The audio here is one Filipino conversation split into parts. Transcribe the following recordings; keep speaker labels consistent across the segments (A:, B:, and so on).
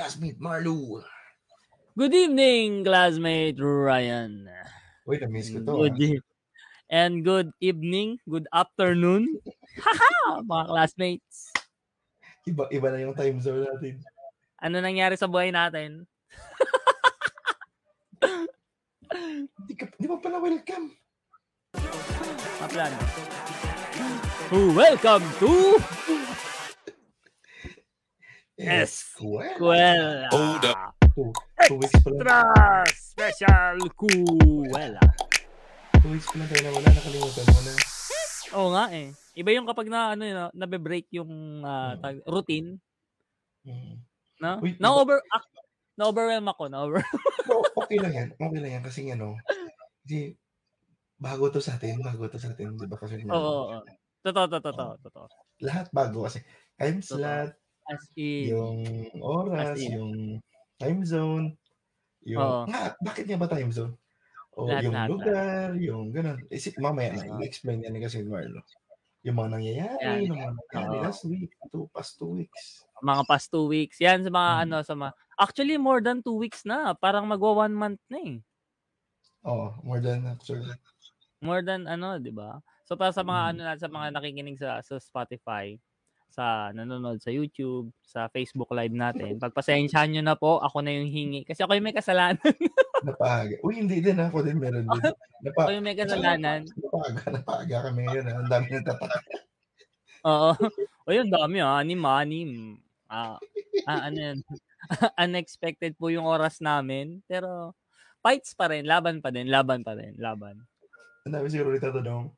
A: classmate Marlo.
B: Good evening, classmate Ryan.
A: Uy, na-miss ko to.
B: Good
A: ah.
B: e- and good evening, good afternoon. Haha, mga classmates.
A: Iba, iba na yung time zone natin.
B: Ano nangyari sa buhay natin?
A: Di, ka, di ba pala welcome?
B: Kaplan. Welcome to Kuwela.
C: Hold up.
B: Extra Special Kuwela.
A: Two weeks lang tayo. Nakalimutan mo na.
B: Oo nga eh. Iba yung kapag na ano yun, nabe-break yung tag- routine,
A: Mm.
B: no?
A: Uy,
B: na over ah, na overwhelm ako, na over.
A: Pero okay lang yan. Okay lang yan. Kasi ano, di, bago to sa atin. Bago to sa atin. Di ba? Kasi
B: Oo, oo, oo. Totoo, totoo, totoo, totoo.
A: lahat bago kasi time
B: Totoo. As in,
A: yung oras,
B: As in.
A: yung time zone, yung,
B: Oo.
A: nga, bakit nga ba time zone? O
B: Lahat,
A: yung
B: lahat,
A: lugar, yung ganun. Isip, mamaya na, i-explain yan ni kasi Marlo. Yung mga nangyayari,
B: Yan.
A: yung mga nangyayari
B: Oo.
A: last week, two, past two weeks.
B: mga past two weeks. Yan sa mga
A: Hmm.
B: ano, sa mga, actually more than two weeks na. Parang magwa one month na eh.
A: Oh, more than actually.
B: More than ano, di ba? So para sa mga
A: Mm.
B: ano na sa mga nakikinig sa sa Spotify, sa nanonood sa YouTube, sa Facebook Live natin, pagpasensyahan nyo na po, ako na yung hingi. Kasi ako yung may kasalanan.
A: Napaga. Uy, hindi din ako din meron din. Napa,
B: ako yung may kasalanan.
A: napaga, napaga kami ngayon. Ang dami nang tataka.
B: Oo. O yun, dami ah. Anim, anim. Ah, ah, ano yan? Unexpected po yung oras namin. Pero, fights pa rin. Laban pa din. Laban pa rin. Laban.
A: Ang dami siguro itatanong.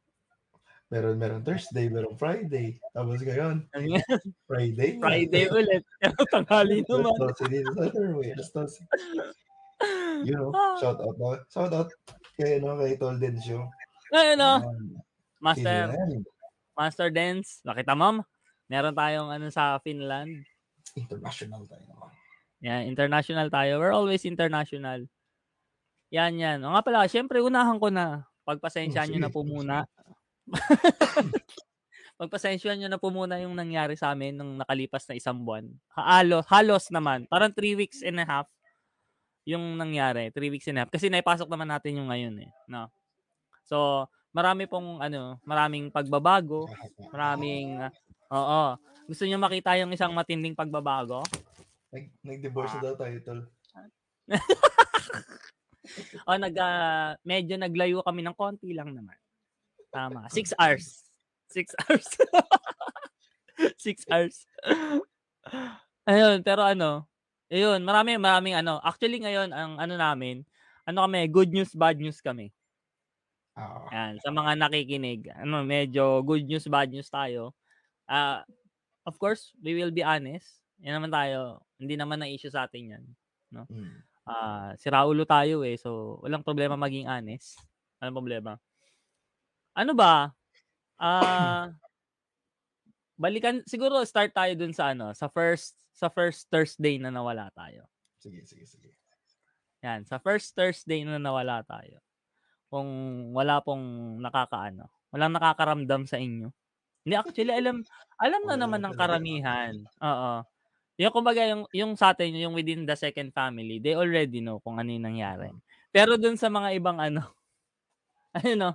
A: Meron, meron Thursday, meron Friday. Tapos ngayon? Friday. na.
B: Friday ulit. Tanghali naman.
A: Alas 12 din sa Saturday. Alas 12. You know,
B: Ah.
A: shout out. No? Shout out kay, no, kay Tolden Show.
B: Ayun o.
A: Um,
B: Master. Master Dance. Nakita ma'am? Meron tayong ano sa Finland.
A: International tayo naman.
B: Yan, international tayo. We're always international. Yan, yan. O nga pala, syempre, unahan ko na. Pagpasensyahan
A: Oh,
B: nyo na po muna. Pagpasensyahan nyo na po muna yung nangyari sa amin nung nakalipas na isang buwan. Halos, halos naman. Parang three weeks and a half yung nangyari. Three weeks and a half. Kasi naipasok naman natin yung ngayon eh. No? So, marami pong ano, maraming pagbabago. Maraming, ah, oo. Gusto nyo makita yung isang matinding pagbabago?
A: Nag, nag-divorce na daw tayo, Tol.
B: O nag ah, medyo naglayo kami ng konti lang naman. Tama. Six hours. Six hours. Six hours. Ayun, pero ano, ayun, marami, maraming ano. Actually ngayon, ang ano namin, ano kami, good news, bad news kami.
A: Ah,
B: Yan, sa mga nakikinig, ano, medyo good news, bad news tayo. Ah, of course, we will be honest. Yan naman tayo. Hindi naman na issue sa atin yan.
A: mm.
B: Ah, si Raulo tayo eh. So, walang problema maging honest. Walang problema. Ano ba? Ah, balikan siguro start tayo dun sa ano, sa first sa first Thursday na nawala tayo.
A: Sige, sige, sige.
B: Yan, sa first Thursday na nawala tayo. Kung wala pong nakakaano, walang nakakaramdam sa inyo. Hindi actually alam alam na naman ng karamihan. Oo. Yung kumbaga yung yung sa atin yung within the second family, they already know kung ano yung nangyari. Pero dun sa mga ibang ano, ayun no,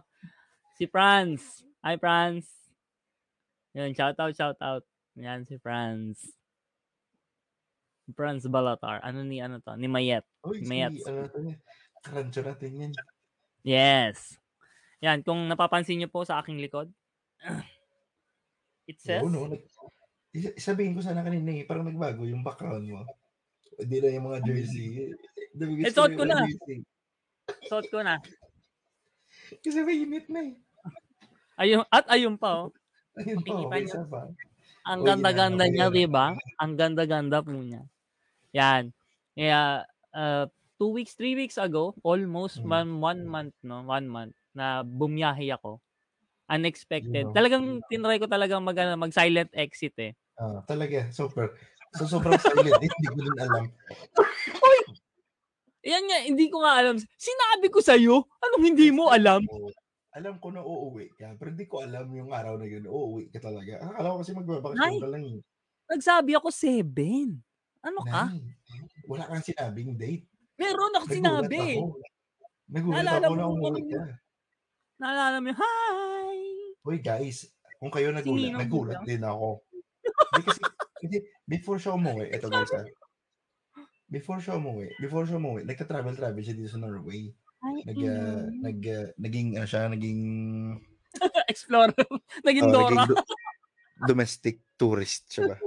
B: si Franz. Hi Franz. Yun, shout out, shout out. Yan si Franz. Franz Balatar. Ano ni ano to? Ni Mayet.
A: Uy, si,
B: Mayats.
A: ano natin yan. Karancho natin yan.
B: Yes. Yan, kung napapansin niyo po sa aking likod, it says,
A: Oo, no? Is- Sabihin ko sana kanina eh, parang nagbago yung background mo. Hindi na yung mga jersey.
B: Eh, suot ko na. suot ko na.
A: Kasi may init na eh.
B: Ayun, at ayun pa, oh.
A: Ayun pa,
B: niyo.
A: isa pa.
B: Ang
A: Uy,
B: ganda-ganda
A: ko
B: niya, di ba? Ang ganda-ganda po niya. Yan. Kaya, uh, two weeks, three weeks ago, almost
A: Mm.
B: one, one month, no? One month, na bumiyahe ako. Unexpected.
A: Yun, no?
B: Talagang tinry ko talagang mag, ano, mag-silent exit eh.
A: Ah, talaga, super. So, sobrang silent. eh, Hindi ko din alam.
B: Yan nga, hindi ko nga alam. Sinabi ko sa'yo, anong hindi mo alam?
A: Alam ko na uuwi ka, pero di ko alam yung araw na yun, uuwi ka talaga. Akala ko kasi magbabakasyon ka lang eh.
B: Nagsabi ako 7. Ano ka?
A: Wala kang sinabing date.
B: Meron ako
A: Nagulat
B: sinabi.
A: ako. Nagulat
B: Naalala
A: ako na umuwi ka.
B: Naalala mo yung, hi!
A: Uy guys, kung kayo nagulat,
B: Ninong
A: nagulat din ako. Hindi kasi, hindi, before siya umuwi, eto guys ah. Before siya umuwi, before siya umuwi, nagka-travel-travel siya dito sa Norway.
B: Hi,
A: Nag, uh, nag, uh, naging, ano siya, naging,
B: Explorer. Naging
A: oh,
B: Dora.
A: naging do- domestic tourist siya ba?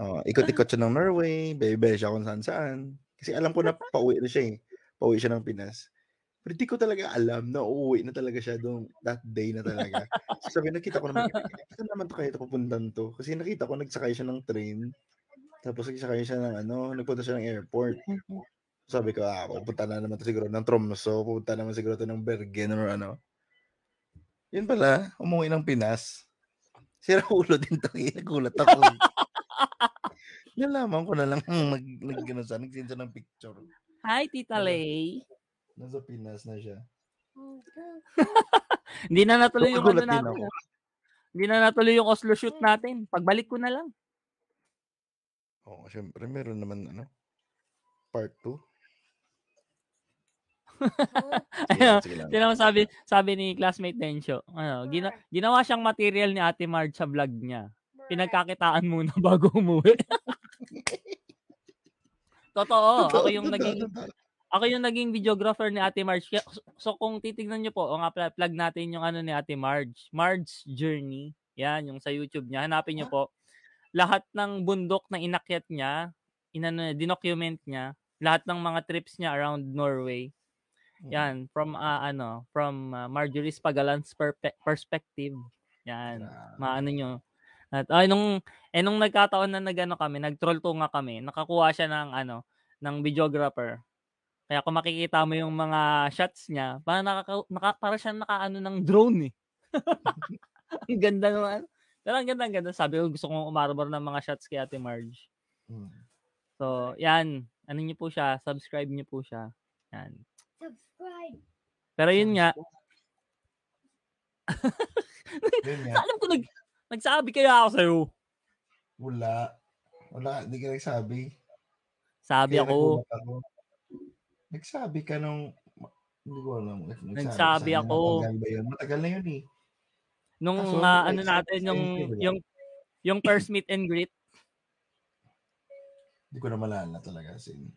A: Oh, ikot-ikot siya ng Norway, bebe siya kung saan saan. Kasi alam ko na pauwi na siya eh. Pauwi siya ng Pinas. Pero di ko talaga alam na uuwi na talaga siya doon that day na talaga. So, sabi, nakita ko naman, saan naman to kaya ito pupuntan to? Kasi nakita ko, nagsakay siya ng train. Tapos nagsakay siya ng ano, nagpunta siya ng airport. Sabi ko, ah, pupunta na naman to siguro ng Tromso, pupunta naman siguro to ng Bergen or ano. Yun pala, umuwi ng Pinas. Sira ulo din to, eh. nagulat ako. Nalaman ko na lang nag, nag, ano, siya, nag siya ng picture.
B: Hi, Tita. Lay.
A: Nasa Pinas na siya.
B: Hindi na natuloy yung ano natin.
A: ako.
B: ah. Hindi na natuloy yung Oslo shoot natin. Pagbalik ko na lang.
A: Oo, syempre, meron naman, ano, part 2. Lang.
B: Sino mo sabi, sabi ni classmate Densyo, ano, gina, ginawa siyang material ni Ate Marge sa vlog niya. Pinagkakitaan muna bago umuwi. Totoo, ako yung naging ako yung naging videographer ni Ate Marge. So kung titignan niyo po, o nga plug natin yung ano ni Ate Marge, Marge Journey. Yan, yung sa YouTube niya. Hanapin niyo po. Lahat ng bundok na inakyat niya, inano, dinocument niya, lahat ng mga trips niya around Norway. Yan, from ah, ano, from ah, Marjorie's Pagalan's perpe- perspective. Yan, maano nyo. At ay nung eh nung nagkataon na nagano kami, nagtroll tunga kami, nakakuha siya ng ano, ng videographer. Kaya kung makikita mo yung mga shots niya, para nakaka, naka, para siya nakaano ng drone eh. ang ganda naman. Pero ang ganda, ang ganda. Sabi ko, gusto kong umarbor ng mga shots kay Ate Marge.
A: Mm.
B: So, yan. Ano niyo po siya? Subscribe niyo po siya. Yan.
C: Subscribe.
B: Pero yun nga,
A: Yun nga.
B: alam ko nag, nagsabi kaya ako sa'yo.
A: Wala. Wala, hindi ka nagsabi.
B: Sabi
A: Kaya
B: ako,
A: ako. Nagsabi ka nung, hindi ko alam. Nagsabi,
B: Nagsabi ako.
A: Matagal ba yun? Matagal na yun eh.
B: nung
A: Kaso, like,
B: ano natin, yung, yung, yung first meet and greet.
A: Hindi ko na malala talaga. Sin.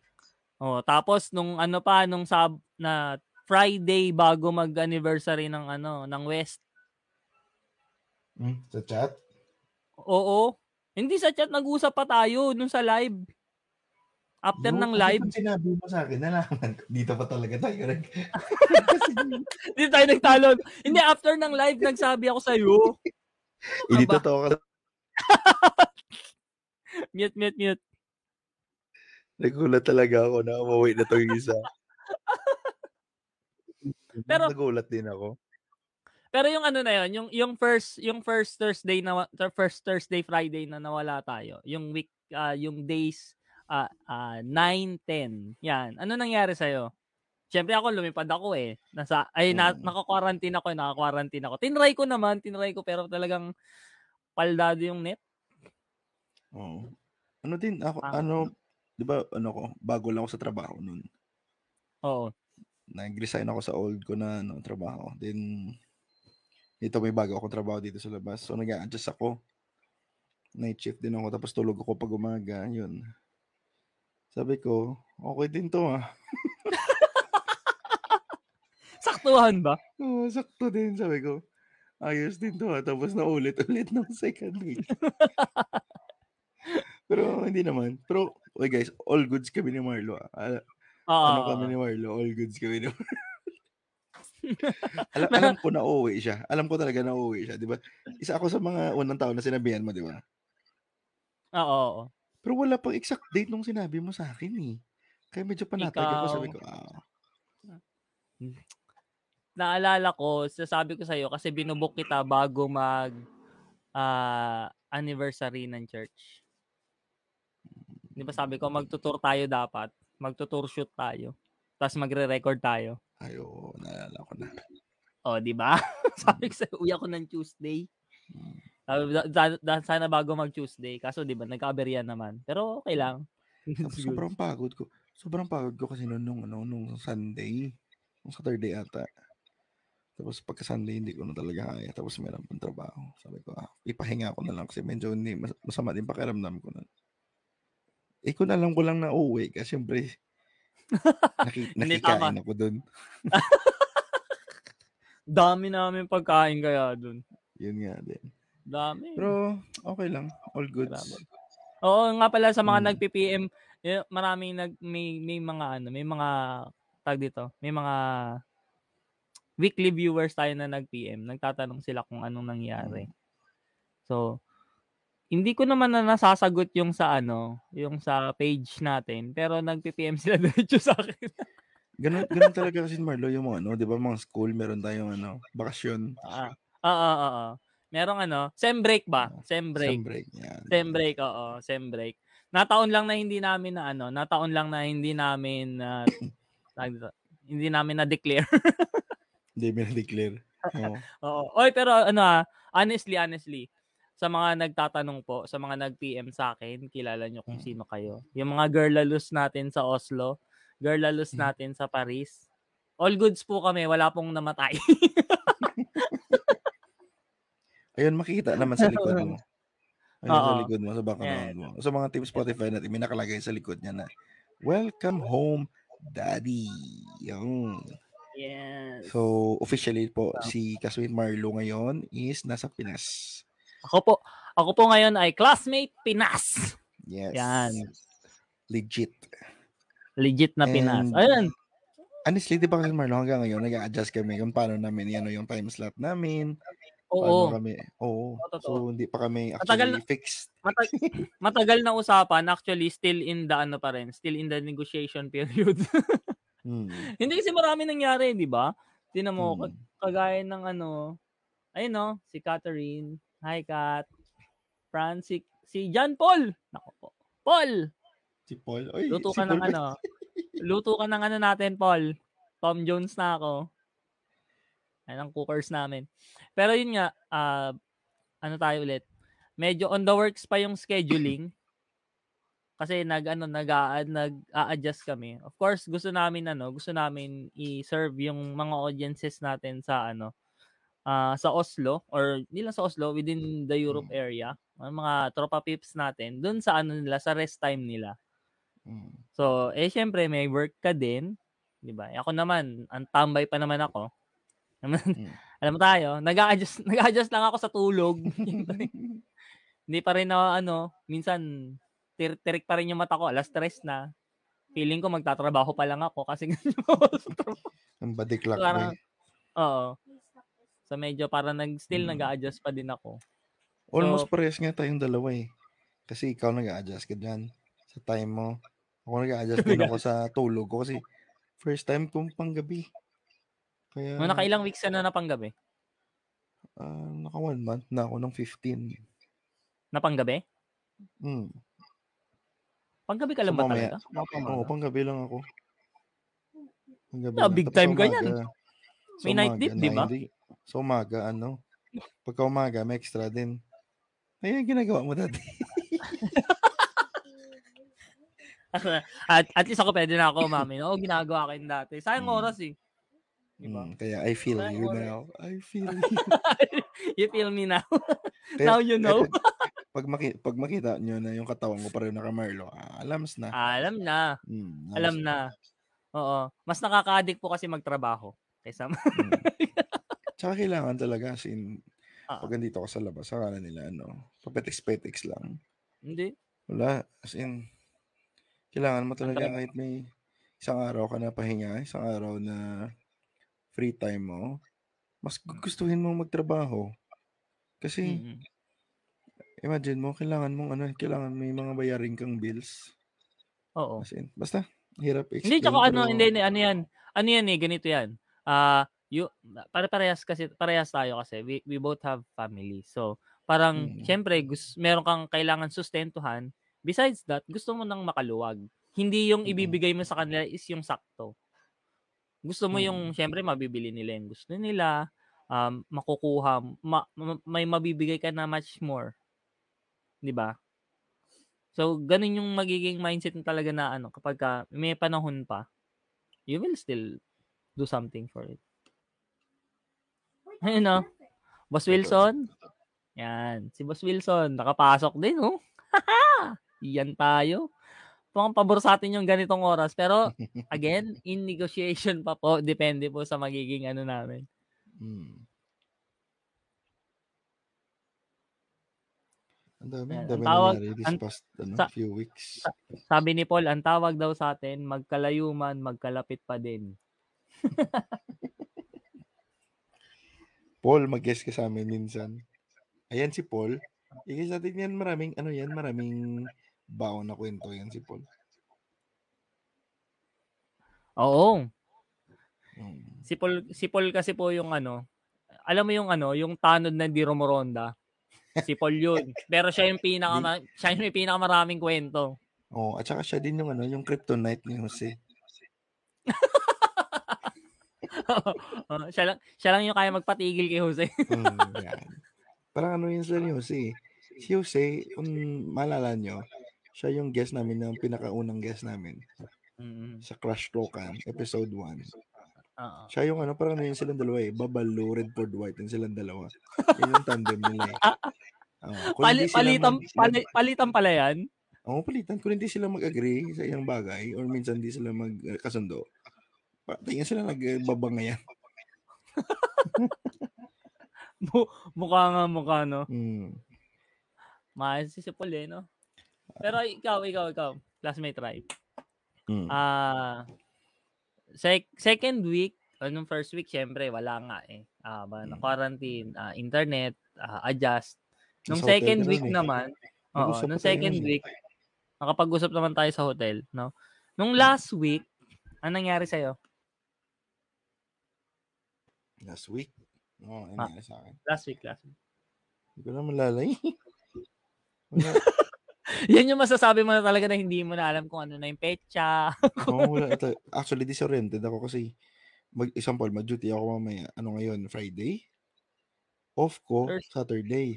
B: Oh, tapos nung ano pa, nung sab, na Friday bago mag-anniversary ng ano, ng West.
A: Hmm? Sa chat?
B: Oo. Hindi sa chat, nag-usap pa tayo nung sa live. After
A: Yung-
B: ng live,
A: pag sinabi mo sa akin, nalaman ko. Dito pa talaga tayo nag...
B: hindi tayo nagtalon. hindi, after ng live, nagsabi ako sa'yo.
A: hindi
B: Aba.
A: totoo ka.
B: Mute, mute, mute.
A: Nagulat talaga ako na umuwi na to yung isa.
B: Pero-
A: Nagulat din ako.
B: Pero yung ano na yun, yung yung first yung first Thursday na first Thursday Friday na nawala tayo. Yung week ah, yung days ah ah, 9 10. Yan. Ano nangyari sa Siyempre ako lumipad ako eh. Nasa ay na,
A: Mm.
B: naka-quarantine ako, eh, naka-quarantine ako. Tinry ko naman, tinry ko pero talagang paldado yung net.
A: Oo. Ano din, ako,
B: Ah.
A: ano, di ba, ano ko, bago lang ako sa trabaho nun.
B: Oo.
A: Nag-resign ako sa old ko na ano, trabaho. Then, dito may bago ako trabaho dito sa labas. So, nag-adjust ako. Night shift din ako, tapos tulog ako pag umaga. Yun. Sabi ko, okay din to ah.
B: Saktuhan ba?
A: Oo, sakto din, sabi ko. Ayos din to ah. Tapos naulit-ulit ng second week. Pero hindi naman. Pero, okay guys, all goods kami ni Marlo ah. Ah,
B: Oo.
A: ano kami ni Marlo, all goods kami ni Marlo. alam, alam ko na uuwi siya. Alam ko talaga na uuwi siya, di ba? Isa ako sa mga unang tao na sinabihan mo, di ba?
B: Oo. oo.
A: Pero wala pang exact date nung sinabi mo sa akin eh. Kaya medyo panatag ako, sabi ko, ah,
B: Naalala ko, sasabi ko sa iyo kasi binubuk kita bago mag ah, anniversary ng church. Di ba sabi ko, magtutur tayo dapat. Magtutur shoot tayo. Tapos magre-record tayo.
A: ayo, naalala ko na.
B: O, di ba? Sabi ko sa'yo, uwi ako ng Tuesday. Sabi, da- da- sana bago mag-Tuesday. Kaso, di ba, nagka-aberya naman. Pero, okay lang.
A: Tapos sobrang pagod ko. Sobrang pagod ko kasi noon nung, ano, nung Sunday. Nung Saturday ata. Tapos pagka Sunday, hindi ko na talaga kaya. Tapos meron pang trabaho. Sabi ko, ah, ipahinga ko na lang kasi medyo hindi, mas- masama din pakiramdam ko na. Eh, kung alam ko lang na uuwi ka, syempre, naki, nakikain ako dun.
B: Dami namin pagkain kaya dun.
A: Yun nga din.
B: Dami.
A: Pero, okay lang. All.
B: Grabe. Oo, nga pala sa mga
A: Mm.
B: nag-PPM, maraming nag may may mga ano, may mga tag dito, may mga weekly viewers tayo na nag-PM. Nagtatanong sila kung anong nangyari. So, hindi ko naman na nasasagot yung sa ano, yung sa page natin, pero nag-PPM sila diretso sa akin.
A: Ganun, ganun talaga kasi Marlo yung mga ano, di ba mga school, meron tayong ano, bakasyon.
B: Ah, oo, oo, oo. Merong ano, sem break ba? Sem break.
A: Sem break. Yan.
B: Sem break, oo, sem break. Nataon lang na hindi namin na ano, nataon lang na hindi namin na dito, hindi namin na declare.
A: Hindi mo na-declare. Oo.
B: Oo. Oy, pero ano ah, honestly, honestly, sa mga nagtatanong po, sa mga nag-PM sa akin, kilala nyo kung
A: Mm.
B: sino kayo. Yung mga girlalus natin sa Oslo, girlalus
A: Mm.
B: natin sa Paris. All goods po kami, wala pong namatay.
A: Ayun, makikita naman sa likod mo. Ayun sa
B: Oo.
A: likod mo, sa background mo. Sa mga team Spotify natin, may nakalagay sa likod niya na, Welcome home, Daddy. Yung.
B: yes.
A: So, officially po, si Kaswin Marlo ngayon is nasa Pinas.
B: Ako po, ako po ngayon ay classmate Pinas.
A: Yes.
B: Yan.
A: Legit.
B: Legit na Pinas.
A: And-
B: Ayun.
A: Honestly, di ba kasi Marlo, hanggang ngayon, nag-a-adjust kami kung paano namin, ano, yung time slot namin.
B: Oo.
A: Paano kami, oo.
B: Totoo.
A: So, hindi pa kami
B: Matagal
A: actually fixed.
B: Matag- matagal na usapan, actually still in the ano pa rin, still in the negotiation period.
A: Hmm.
B: Hindi kasi marami nangyari, di ba? Tinan mo,
A: Hmm.
B: kagaya ng ano, ayun no, si Catherine, hi Kat, Francis, si John Paul, nako po, Paul,
A: Si Paul. Oy,
B: luto
A: si
B: ka ng
A: Paul ba-
B: ano, luto ka ng ano natin, Paul, Tom Jones na ako. Yan ang cookers namin. Pero yun nga, ah, ano tayo ulit, medyo on the works pa yung scheduling. Kasi nag ano nag nag-a-adjust kami. Of course, gusto namin ano, gusto namin i-serve yung mga audiences natin sa ano ah, sa Oslo or hindi lang sa Oslo within the Europe area, ang mga tropa pips natin doon sa ano nila sa rest time nila.
A: Hmm.
B: So, eh syempre may work ka din, 'di ba? Ako naman, ang tambay pa naman ako.
A: Mm.
B: Alam mo tayo, nag-a-adjust nag-a-adjust lang ako sa tulog. Hindi pa rin na ano, minsan tir- tirik pa rin yung mata ko, alas stress na. Feeling ko magtatrabaho pa lang ako kasi ganyan ako sa trabaho.
A: Ang body clock
B: Parang-
A: eh.
B: Oo. So medyo para nag still
A: Mm.
B: nag-a-adjust pa din ako.
A: Almost
B: So-
A: parehas nga tayong dalawa eh. Kasi ikaw nag-a-adjust ka dyan sa time mo. Ako nag-a-adjust din ako sa tulog ko kasi first time kong panggabi. Kaya,
B: Nung nakailang weeks na na panggabi?
A: ah, naka one month na ako ng 15.
B: Na panggabi?
A: Hmm.
B: Panggabi ka lang
A: So,
B: ba
A: mamaya-
B: talaga?
A: Oo, panggabi lang ako. Panggabi
B: Ah,
A: lang.
B: big
A: Tapos
B: time ka yan. May night dip, di ba?
A: Sa umaga, ano, pagka umaga, may extra din. Ayun, ginagawa mo dati.
B: at, at least ako pwede na ako umamin. Oo, ginagawa ko yun dati. Sayang
A: Mm.
B: oras eh. Di ba?
A: Hmm, kaya I feel
B: Ay,
A: you
B: oras.
A: now. I feel you.
B: you feel me now?
A: Kaya-
B: Now you know.
A: kaya pag, maki- pag makita nyo na yung katawan ko pareho na Marlo, ah, alams na.
B: Alam na.
A: Hmm,
B: Alam
A: alams
B: na. Oo. Mas nakaka-addict po kasi magtrabaho. Kaysa
A: Hmm. Tsaka kailangan talaga, as in,
B: Ah.
A: pag nandito ka sa labas, akala nila, ano, papetiks-petiks lang.
B: Hindi.
A: Wala, as in, kailangan mo talaga kahit may isang araw ka na pahinga, isang araw na free time mo, mas gugustuhin mo magtrabaho. Kasi,
B: Mm-mm.
A: imagine mo, kailangan mong ano, kailangan may mga bayaring kang bills.
B: Oo.
A: As in, basta, hirap explain.
B: Hindi, tsaka ano, hindi, ano yan. Ano yan eh, ganito yan. Ah, you, pare-parehas kasi, parehas tayo kasi. We, we both have family. So, parang,
A: Mm.
B: syempre, gus, meron kang kailangan sustentuhan. Besides that, gusto mo nang makaluwag. Hindi yung
A: Mm.
B: ibibigay mo sa kanila is yung sakto. Gusto mo yung
A: Mm.
B: siyempre mabibili nila yung gusto nila, um, makukuha ma ma may mabibigay ka na much more. 'Di ba? So, gano'n yung magiging mindset talaga na ano kapagka may panahon pa, you will still do something for it. Ayun, oh. Boss Wilson. Yan, si Boss Wilson nakapasok din, oh. Iyan tayo. Mukhang pabor sa atin yung ganitong oras. Pero again, in negotiation pa po. Depende po sa magiging ano namin.
A: Hmm. Ang dami, ang dami
B: tawag
A: nangyari this past ano,
B: sa
A: few weeks.
B: sa sabi ni Paul, ang tawag daw sa atin, magkalayo man, magkalapit pa din.
A: Paul, mag-guest ka sa amin minsan. Ayan si Paul. Ikis natin yan, maraming, ano yan, maraming baon na kwento yan si Paul.
B: Oo.
A: Hmm.
B: Si Paul, si Paul kasi po yung ano, alam mo yung ano, yung tanod na di Romoronda. Si Paul yun. Pero siya yung pinaka siya yung may pinakamaraming kwento.
A: oh, at saka siya din yung ano, yung kryptonite ni Jose.
B: Oo, siya lang siya lang yung kaya magpatigil kay Jose.
A: Yan. Parang ano yun sa ni Jose. Si Jose, kung maalala nyo, siya yung guest namin, yung pinakaunang guest namin
B: Mm.
A: sa Crash Token, episode 1.
B: Oo.
A: Siya yung ano, parang ano yun silang dalawa eh. Babalo, Redford White, yung silang dalawa. Yun yung tandem nila eh. Oh, kung
B: Pali, palitan,
A: mag,
B: pali, palitan pala yan.
A: Oo, palitan. Kung hindi sila mag-agree sa isang bagay or minsan hindi sila magkasundo, tingin sila nagbabangayan.
B: Mu- mukha nga mukha, no?
A: Hmm.
B: Maayos si Paul eh, no? Pero ikaw, ikaw, ikaw, classmate Rai.
A: Hmm.
B: Ah, sec- second week, o nung first week, syempre, wala nga eh. Ah, ba, na
A: Hmm.
B: quarantine, ah, internet, ah, adjust. Nung
A: hotel
B: second week
A: eh.
B: naman, oo,
A: Nag-usap
B: nung second
A: eh.
B: week, nakapag-usap naman tayo sa hotel, no? Nung last week, anong nangyari sa'yo?
A: Last week. Oo, oh,
B: Ah,
A: nangyari sa akin.
B: last week, last week.
A: Hindi ko na malalay. Wala.
B: Yan yung masasabi mo na talaga na hindi mo na alam kung ano na yung pecha.
A: Oo, wala. Ito, actually, disoriented ako kasi mag, example, mag-duty ako mamaya. Ano ngayon? Friday? Off ko,
B: Thursday.
A: Saturday.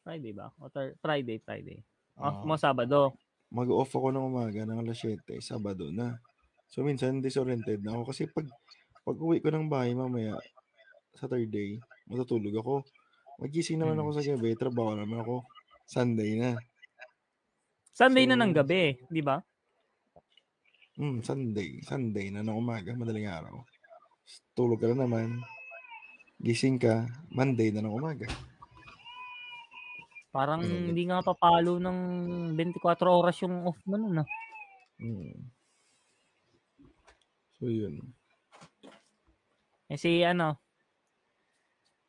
B: Friday ba? O thir- Friday, Friday. Off
A: Oo.
B: mo Sabado.
A: mag-off ako ng umaga ng alas 7, Sabado na. So minsan disoriented na ako kasi pag pag uwi ko ng bahay mamaya Saturday, matutulog ako. Magising naman
B: Mm.
A: ako sa gabi, trabaho naman ako. Sunday na.
B: Sunday
A: So,
B: na ng gabi, di ba?
A: mm, Sunday. Sunday na ng umaga, madaling araw. Tulog ka na naman. Gising ka, Monday na ng umaga.
B: Parang
A: Ganun.
B: hindi nga papalo ng 24 oras yung off mo nun. Ah.
A: Mm. So yun.
B: Eh si ano,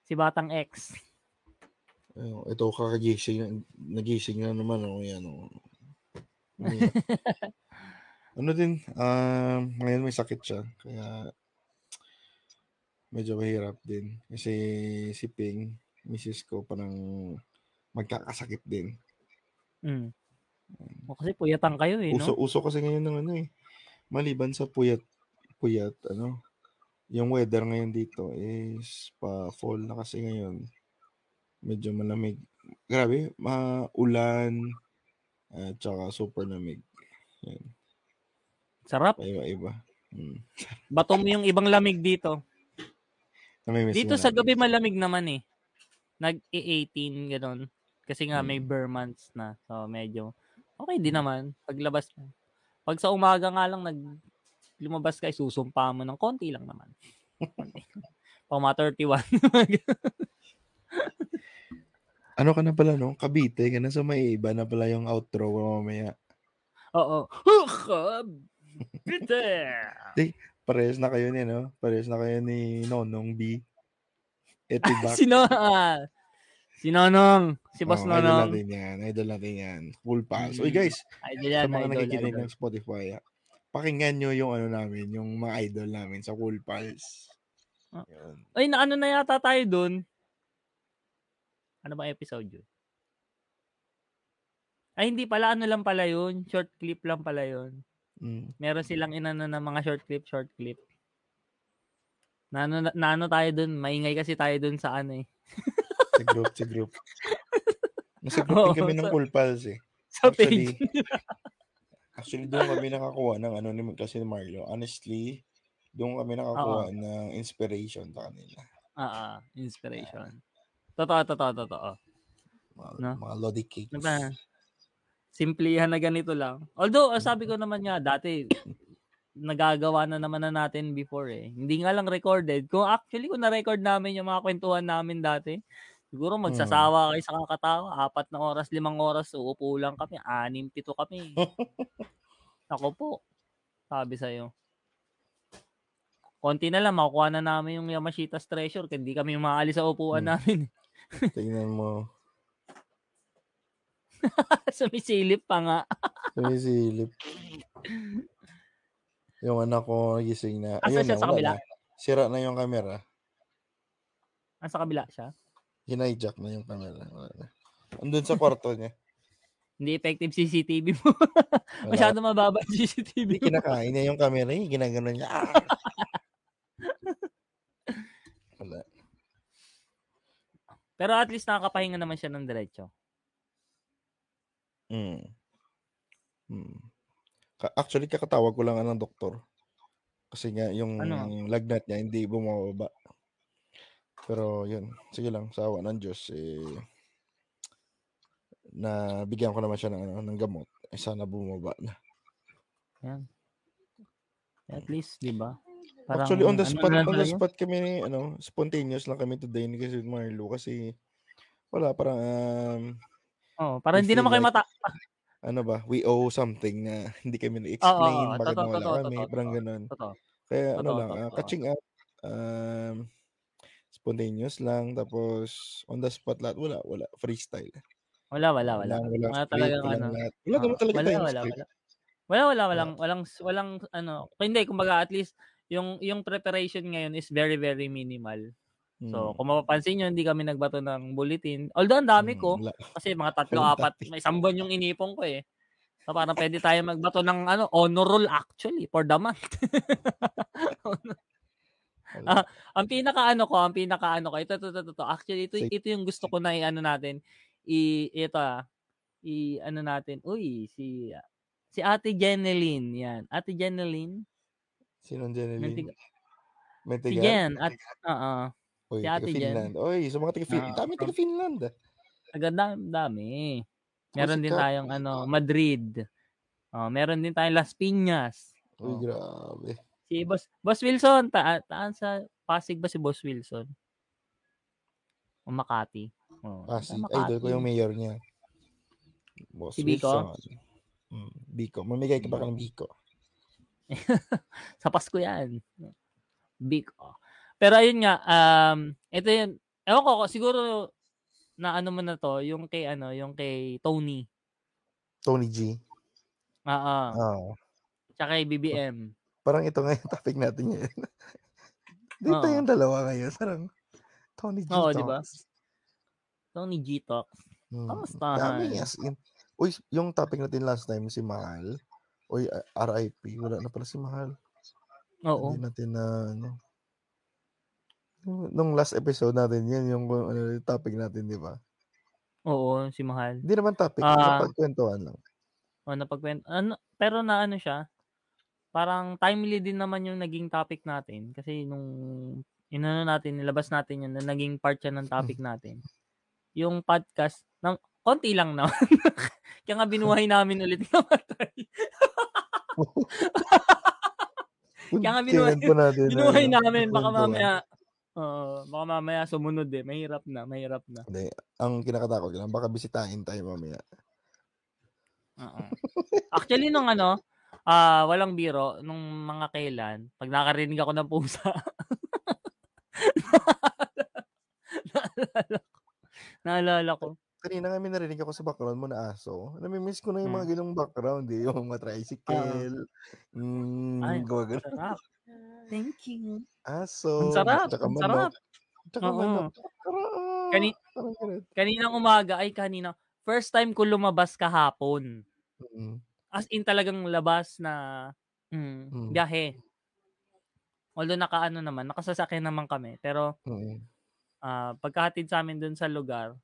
B: si Batang X.
A: Ayun, ito kakagising, nagising na naman ako yan. Oh. Ano, ano din, um, ngayon may sakit siya. Kaya medyo mahirap din. Kasi si Ping, misis ko, parang magkakasakit din.
B: Mm. O kasi puyatan kayo eh,
A: Uso,
B: no?
A: uso kasi ngayon ng ano eh. Maliban sa puyat, puyat, ano, yung weather ngayon dito is pa fall na kasi ngayon. Medyo malamig. Grabe, maulan, at saka super lamig. Yan,
B: Sarap.
A: paiba-iba. Hmm.
B: Bato mo yung ibang lamig dito. Dito sa gabi malamig naman eh. Nag-18 ganun. Kasi nga may
A: Mm.
B: bare months na. So medyo okay din naman. Paglabas mo. Pag sa umaga nga lang nag lumabas ka, susumpa mo ng konti lang naman. Mga 31.
A: Ano ka na pala, no? Cavite ka na sa may iba na pala yung outro mo mamaya.
B: Oo. Bitte!
A: Parehas na kayo ni, no? Parehas na kayo ni Nonong B. Etibac.
B: Sino? ah, si Nonong. Si Boss
A: Oh, idol
B: Nonong.
A: natin yan. Idol natin yan. Full pass. Uy, guys,
B: Idol
A: sa
B: yan,
A: mga
B: idol,
A: nakikinig
B: idol.
A: ng Spotify, ah, pakinggan nyo yung ano namin, yung mga idol namin sa Cool Pals.
B: Ah.
A: Yun.
B: Ay, na ano na yata tayo dun? Ano ba episode yun? Ay, hindi pala. Ano lang pala yun? Short clip lang pala yun.
A: Mm.
B: Meron silang inano ng mga short clip, short clip. Naano na naano tayo dun, maingay kasi tayo dun sa ano, eh.
A: Sa group, sa group. Nasa group
B: Oo,
A: kami ng
B: sa
A: Cool Pals, eh.
B: sa
A: Actually
B: page.
A: actually doon kami nakakuha ng ano ni kasi ni Marlo. Honestly, doon kami
B: Oo.
A: nakakuha ng inspiration sa kanila.
B: Oo, inspiration. Totoo, totoo, totoo.
A: Mga,
B: No?
A: mga Lodi cakes.
B: Diba? Simplihan na ganito lang. Although, ah, sabi ko naman nga, dati, nagagawa na naman na natin before eh. Hindi nga lang recorded. Kung actually, kung na-record namin yung mga kwentuhan namin dati, siguro
A: Hmm.
B: magsasawa kayo sa kakatawa. Apat na oras, limang oras, uupo lang kami. Anim, pito kami. Ako po. Sabi sa'yo. Konti na lang, makukuha na namin yung Yamashita's Treasure. Hindi kami maalis sa upuan
A: Hmm.
B: namin.
A: Tingnan mo.
B: Sumisilip pa nga.
A: Sumisilip. Yung anak ko gising na.
B: Asa
A: Ayun
B: siya
A: na,
B: sa
A: wala
B: kabila?
A: na. Sira na yung camera.
B: Nasa kabila siya.
A: Hinijack na yung camera. Andun sa kwarto niya.
B: Hindi effective CCTV mo. Masyado mababa yung CCTV
A: Hindi
B: mo.
A: kinakain niya yung camera. eh. Ginagano niya. Ah! Wala.
B: Pero at least nakakapahinga naman siya ng diretso.
A: Mm. Mm. Actually, kakatawag ko lang ng doktor. Kasi nga, yung
B: Ano?
A: lagnat niya, hindi bumababa. Pero, yun. Sige lang, sa awa ng Diyos, eh, na bigyan ko naman siya ng, ano, ng gamot. Eh, sana bumaba na.
B: Yan. At least, di ba?
A: Actually, on the
B: ano
A: spot,
B: na
A: on the spot kami, ano, spontaneous lang kami today ni kasi Marlo kasi wala, parang, um,
B: Oo, para
A: we
B: hindi naman kayo
A: like,
B: mata...
A: ano ba, we owe something na hindi kami na-explain,
B: oo,
A: bakit
B: totoo,
A: nawala
B: totoo,
A: kami,
B: totoo,
A: parang ganun.
B: Totoo.
A: Kaya ano lang, ah, catching up, um, spontaneous lang, tapos on the spot lahat, wala, wala, freestyle.
B: Wala, wala, wala.
A: Walang
B: Wala
A: script,
B: talagang ano.
A: lahat. Wala naman talaga
B: wala, wala, wala. Wala, wala,
A: Wala.
B: walang, walang, walang, ano, hindi, kumbaga, at least, yung, yung preparation ngayon is very, very minimal. So,
A: Hmm.
B: kung mapapansin nyo, hindi kami nagbato ng bulletin. Although, ang dami
A: Hmm,
B: ko.
A: wala.
B: Kasi mga tatlo, apat, may isang buwan yung inipong ko eh. So, parang pwede tayo magbato ng ano, honor roll actually for the month. Ah, ang pinaka ano ko, ang pinaka ano ko, ito, ito, ito, ito, Actually, ito, ito yung gusto ko na i-ano natin. I, ito ah, i, ano natin. Uy, si, si Ate Jeneline, yan. Ate Jeneline,
A: Sinong Jeneline?
B: Mentiga, si
A: Mentigal?
B: Jen, at, oo,
A: Uy,
B: si
A: taga
B: Ate Jen.
A: Finland. Uy, sa mga taga Finland.
B: Ah,
A: Dami taga Finland. ah.
B: Agad dami, dami. Meron din tayong ano, Madrid. Oh, meron din tayong Las Piñas.
A: Uy,
B: Oh.
A: grabe.
B: Si Boss Boss Wilson, ta taan sa Pasig ba si Boss Wilson? O Makati. Oh,
A: Pasig.
B: sa
A: Idol ko yung
B: Makati.
A: mayor niya. Boss
B: Si Biko?
A: Wilson. Mm, Biko. Mamigay ka ba ng Biko?
B: Sa Pasko yan. Big. oh. Pero ayun nga, um, ito yun. Ewan ko, siguro na ano mo na to, yung kay ano, yung kay Tony.
A: Tony G.
B: Oo.
A: Oo.
B: Tsaka kay BBM.
A: Parang ito nga yung topic natin ngayon. Dito
B: Oo.
A: yung dalawa ngayon. Parang Tony G
B: Oo, di ba?
A: talks.
B: Tony G Talk.
A: Hmm.
B: Kamustahan?
A: Dami. Uy, yung topic natin last time, si Mahal. Uy, uh, RIP. Wala na pala si Mahal.
B: Oo.
A: Hindi natin na, ano. Nung- last episode natin, yan yung ano, yung topic natin, di ba?
B: Oo, si Mahal.
A: Hindi naman topic,
B: Ah.
A: uh, pagkwentuhan lang.
B: O, napagkwento. Ano, pero na ano siya, parang timely din naman yung naging topic natin. Kasi nung inano natin, nilabas natin yun, na naging part siya ng topic natin. Yung podcast, ng, konti lang naman. Kaya nga binuhay namin ulit yung namatay. Kaya nga binuhay,
A: natin. na,
B: binuhay
A: ano,
B: namin. Baka mamaya, oo, baka mamaya sumunod eh. Mahirap na, mahirap na.
A: Hindi, ang kinakatakot ko lang, baka bisitahin tayo mamaya.
B: Oo. Actually, nung ano, ah walang biro, nung mga kailan, pag nakarinig ako ng pusa, naalala ko. Naalala ko.
A: Kanina nga may narinig ako sa background mo na aso. Namimiss ko na yung
B: Hmm.
A: mga ganung background eh. Yung mga tricycle. Mm,
B: Ay,
A: gawa ganun.
B: sarap. Thank you.
A: Aso.
B: Ang sarap,
A: Tsaka
B: ang
A: manok.
B: sarap.
A: Tsaka
B: Oo.
A: manok. Sarap.
B: Kani,
A: Parang ganun.
B: kaninang umaga, ay kanina, first time ko lumabas kahapon.
A: Mm.
B: As in talagang labas na mm,
A: Mm.
B: biyahe. Although nakaano naman, nakasasakyan naman kami. Pero
A: Mm.
B: ah pagkahatid sa amin dun sa lugar,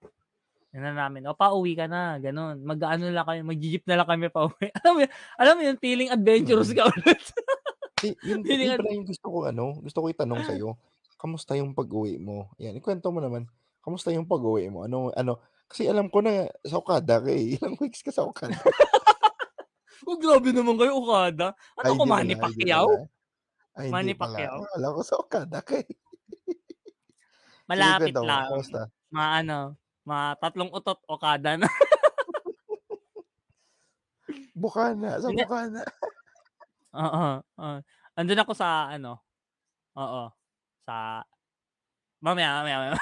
B: yun na namin, "O pauwi ka na," gano'n. Mag-aano lang kami, magji-jeep na lang kami pauwi. Alam mo yun, alam mo yun, feeling adventurous
A: Mm.
B: ka ulit.
A: Eh, yun
B: Feeling
A: yun yung gusto ko ano, gusto ko itanong sa'yo. Kamusta yung pag-uwi mo? Yan, ikuwento mo naman, kamusta yung pag-uwi mo? Ano ano kasi alam ko na sa Okada ka, eh. Ilang weeks ka sa Okada?
B: Oh, grabe naman kayo, Okada.
A: Ay,
B: Ano ko,
A: hindi
B: Manny
A: pala,
B: Pacquiao?
A: pala. Ay,
B: Manny
A: pala.
B: Pacquiao?
A: Akala ko sa Okada ka, eh. Sige,
B: Malapit
A: mo,
B: lang.
A: kamusta?
B: Mga ano, mga tatlong utot Okada na.
A: Bukana, sa Bukana.
B: Oo, oo. Andun ako sa ano, oo, sa mamaya, mamaya, mamaya.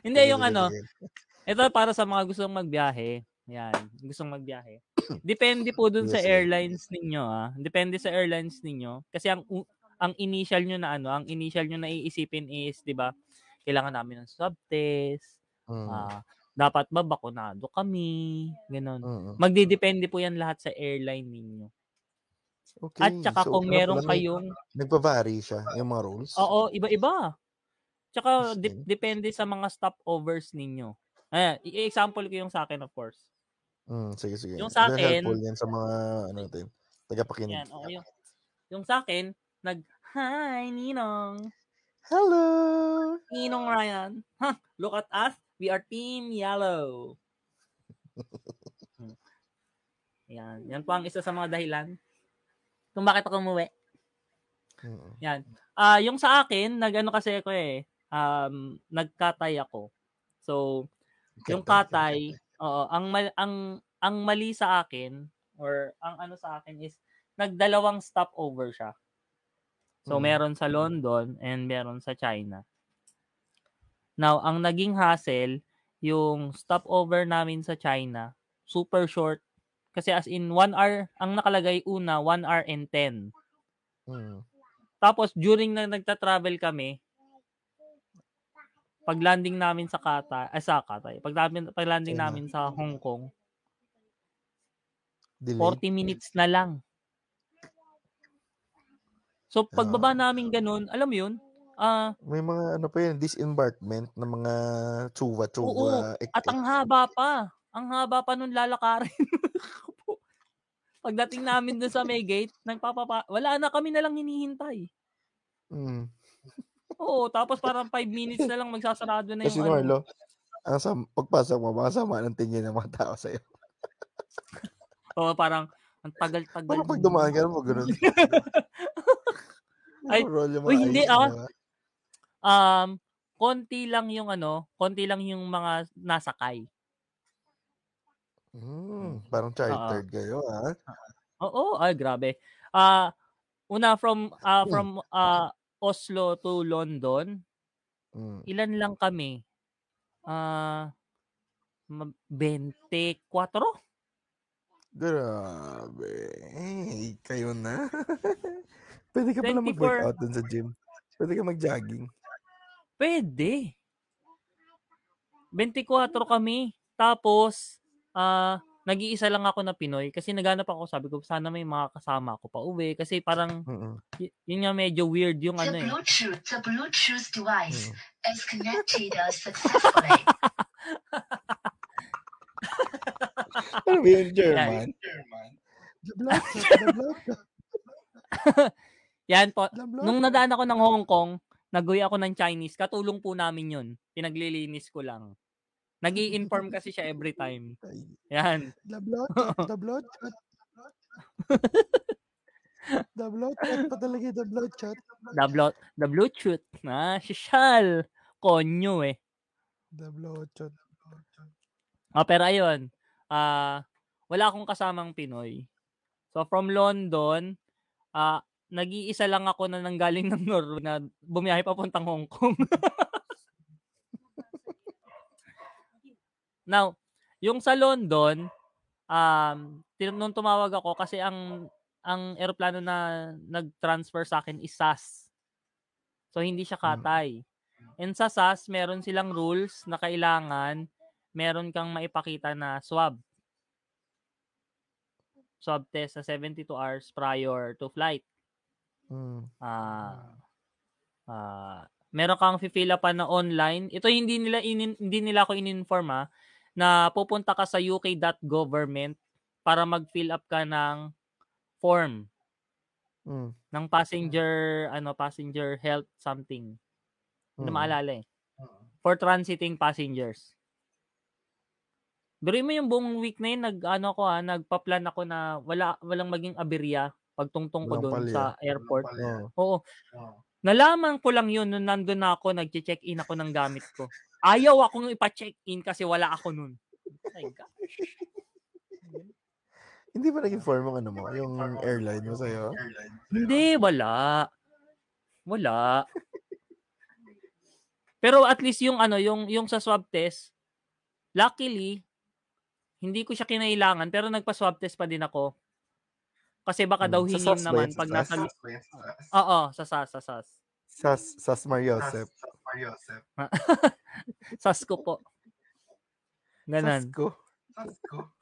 B: Hindi,
A: Sige,
B: yung
A: sige,
B: ano,
A: sige.
B: ito para sa mga gustong magbiyahe, yan, gustong magbiyahe. Depende po dun sa airlines ninyo, ah, depende sa airlines ninyo. Kasi ang ang initial niyo na ano, ang initial niyo na iisipin is, 'di ba, kailangan namin ng swab test,
A: Mm.
B: ah, dapat ba bakunado kami, gano'n.
A: Mm.
B: Magdedepende po yan lahat sa airline ninyo. At
A: Okey.
B: tsaka
A: So,
B: kung
A: ano
B: meron kayong
A: nagva-vary siya, yung mga rules?
B: Oo, iba-iba. Tsaka
A: Sige.
B: depende sa mga stopovers ninyo. Ayan, i-example ko yung sa'kin, of course.
A: Hmm, sige, sige.
B: Yung
A: Very
B: sa'kin
A: helpful yan sa mga ano natin, tagapakinig.
B: Yan, oo, yung yung sa'kin, nag, "Hi, Ninong."
A: Hello!
B: Ninong Ryan. Huh, look at us, we are team yellow. Hmm. Yan, yan po ang isa sa mga dahilan kung bakit ako umuwi.
A: Mm.
B: Yan. Ah, yung sa akin, nag-ano kasi ako eh, um, nagkatay ako. So, yung
A: Katay,
B: katay, oo, ang mal ang ang mali sa akin or ang ano sa akin is nagdalawang stopover siya. So,
A: Mm.
B: meron sa London and meron sa China. Now, ang naging hassle, yung stopover namin sa China, super short. Kasi as in, 1 hour, ang nakalagay una, 1 hour and 10.
A: Mm.
B: Tapos, during na nagta-travel kami, pag landing namin sa Katay, ay sa Katay, pag, namin, pag landing namin sa Hong Kong,
A: Delay?
B: 40 minutes na lang. So, pagbaba
A: Ah.
B: namin ganun, alam mo yun, ah,
A: May mga ano pa yun, disembarkment ng mga
B: oo,
A: tsuwa-tsuwa,
B: at ang haba pa. Ang haba pa nun lalakarin. Pagdating namin dun sa may gate, nagpapapa, wala na kami na lang hinihintay.
A: Mm.
B: Oo, tapos parang 5 minutes na lang magsasarado na
A: Kasi
B: yung ano.
A: Marlo, ang sam pagpasok mo, baka sama ng tingin ng mga tao sa'yo.
B: Oo, parang ang tagal-tagal.
A: Parang pag dumaan ka, mo ganun.
B: Ay, uy, hindi
A: eyes
B: ah. Um, konti lang yung ano, konti lang yung mga nasakay.
A: Hmm, parang chartered kayo, ah.
B: Oo, ay grabe. Ah, una from
A: Hmm.
B: from ah Oslo to London,
A: Hmm.
B: ilan lang kami? Ah, ma 24?
A: Grabe. Eh, kayo na. Puwede ka pala
B: 24.
A: mag-workout dun sa gym. Puwede ka mag-jogging.
B: Puwede. 24 kami. Tapos, ah, nag-iisa lang ako na Pinoy kasi naghanap ako, sabi ko sana may mga kasama ako pauwi kasi parang
A: Mm.
B: y- yun nga medyo weird yung
C: The
B: ano eh.
C: Bluetooth, the Bluetooth device
A: Mm.
C: is connected successfully.
A: Ano ba yun, German? The blood shot, the shot,
B: Yan po.
A: the
B: Nung nadaan ako ng Hong Kong, nag-uwi ako ng Chinese, katulong po namin yun. Pinaglilinis ko lang. Nag inform kasi siya every time. Yan.
A: The blood the blood. The blood shot pa talaga, the blood shot.
B: The, blo- the Bluetooth. Ah, sisyal. Konyo eh.
A: The blood shot.
B: Ah, pero ayun, ah wala akong kasamang Pinoy. So from London, ah nag-iisa lang ako na nanggaling ng Norway na bumiyahe papuntang Hong Kong. Now, yung sa London, um, nung tumawag ako kasi ang ang eroplano na nag-transfer sa akin is SAS. So hindi siya katay. And sa SAS, meron silang rules na kailangan meron kang maipakita na swab. Swab test sa 72 hours prior to flight.
A: Mm.
B: Ah, Ah, meron kang fill up na online. Ito hindi nila inin, hindi nila ako in-inform ah, na pupunta ka sa uk.government para mag-fill up ka ng form
D: Mm.
B: ng passenger ano passenger health something. Hindi
D: Mm.
B: maalala eh. For transiting passengers. Pero mo yung buong week na yun, nag, ano ko ha, nagpa-plan ako na wala, walang maging aberya pagtungtong ko doon sa airport.
D: Oo.
B: Oo. Nalaman ko lang yun nung nandun na ako, nag-check-in ako ng gamit ko. Ayaw akong ipa-check-in kasi wala ako nun. My God.
D: Hindi ba nag-inform ang ano mo, yung airline mo sa'yo?
B: Hindi, wala. Wala. Pero at least yung ano, yung yung sa swab test, luckily hindi ko siya kinailangan pero nagpa-swab test pa din ako. Kasi baka
D: Hmm,
B: daw
D: sa
B: hingin
D: SAS ba
B: naman pag
D: SAS?
B: nasa Oo, sa SAS, sa SAS.
D: Sas, Sas Mariosep.
B: SAS ko po.
D: Sas
B: Ganon.
D: ko.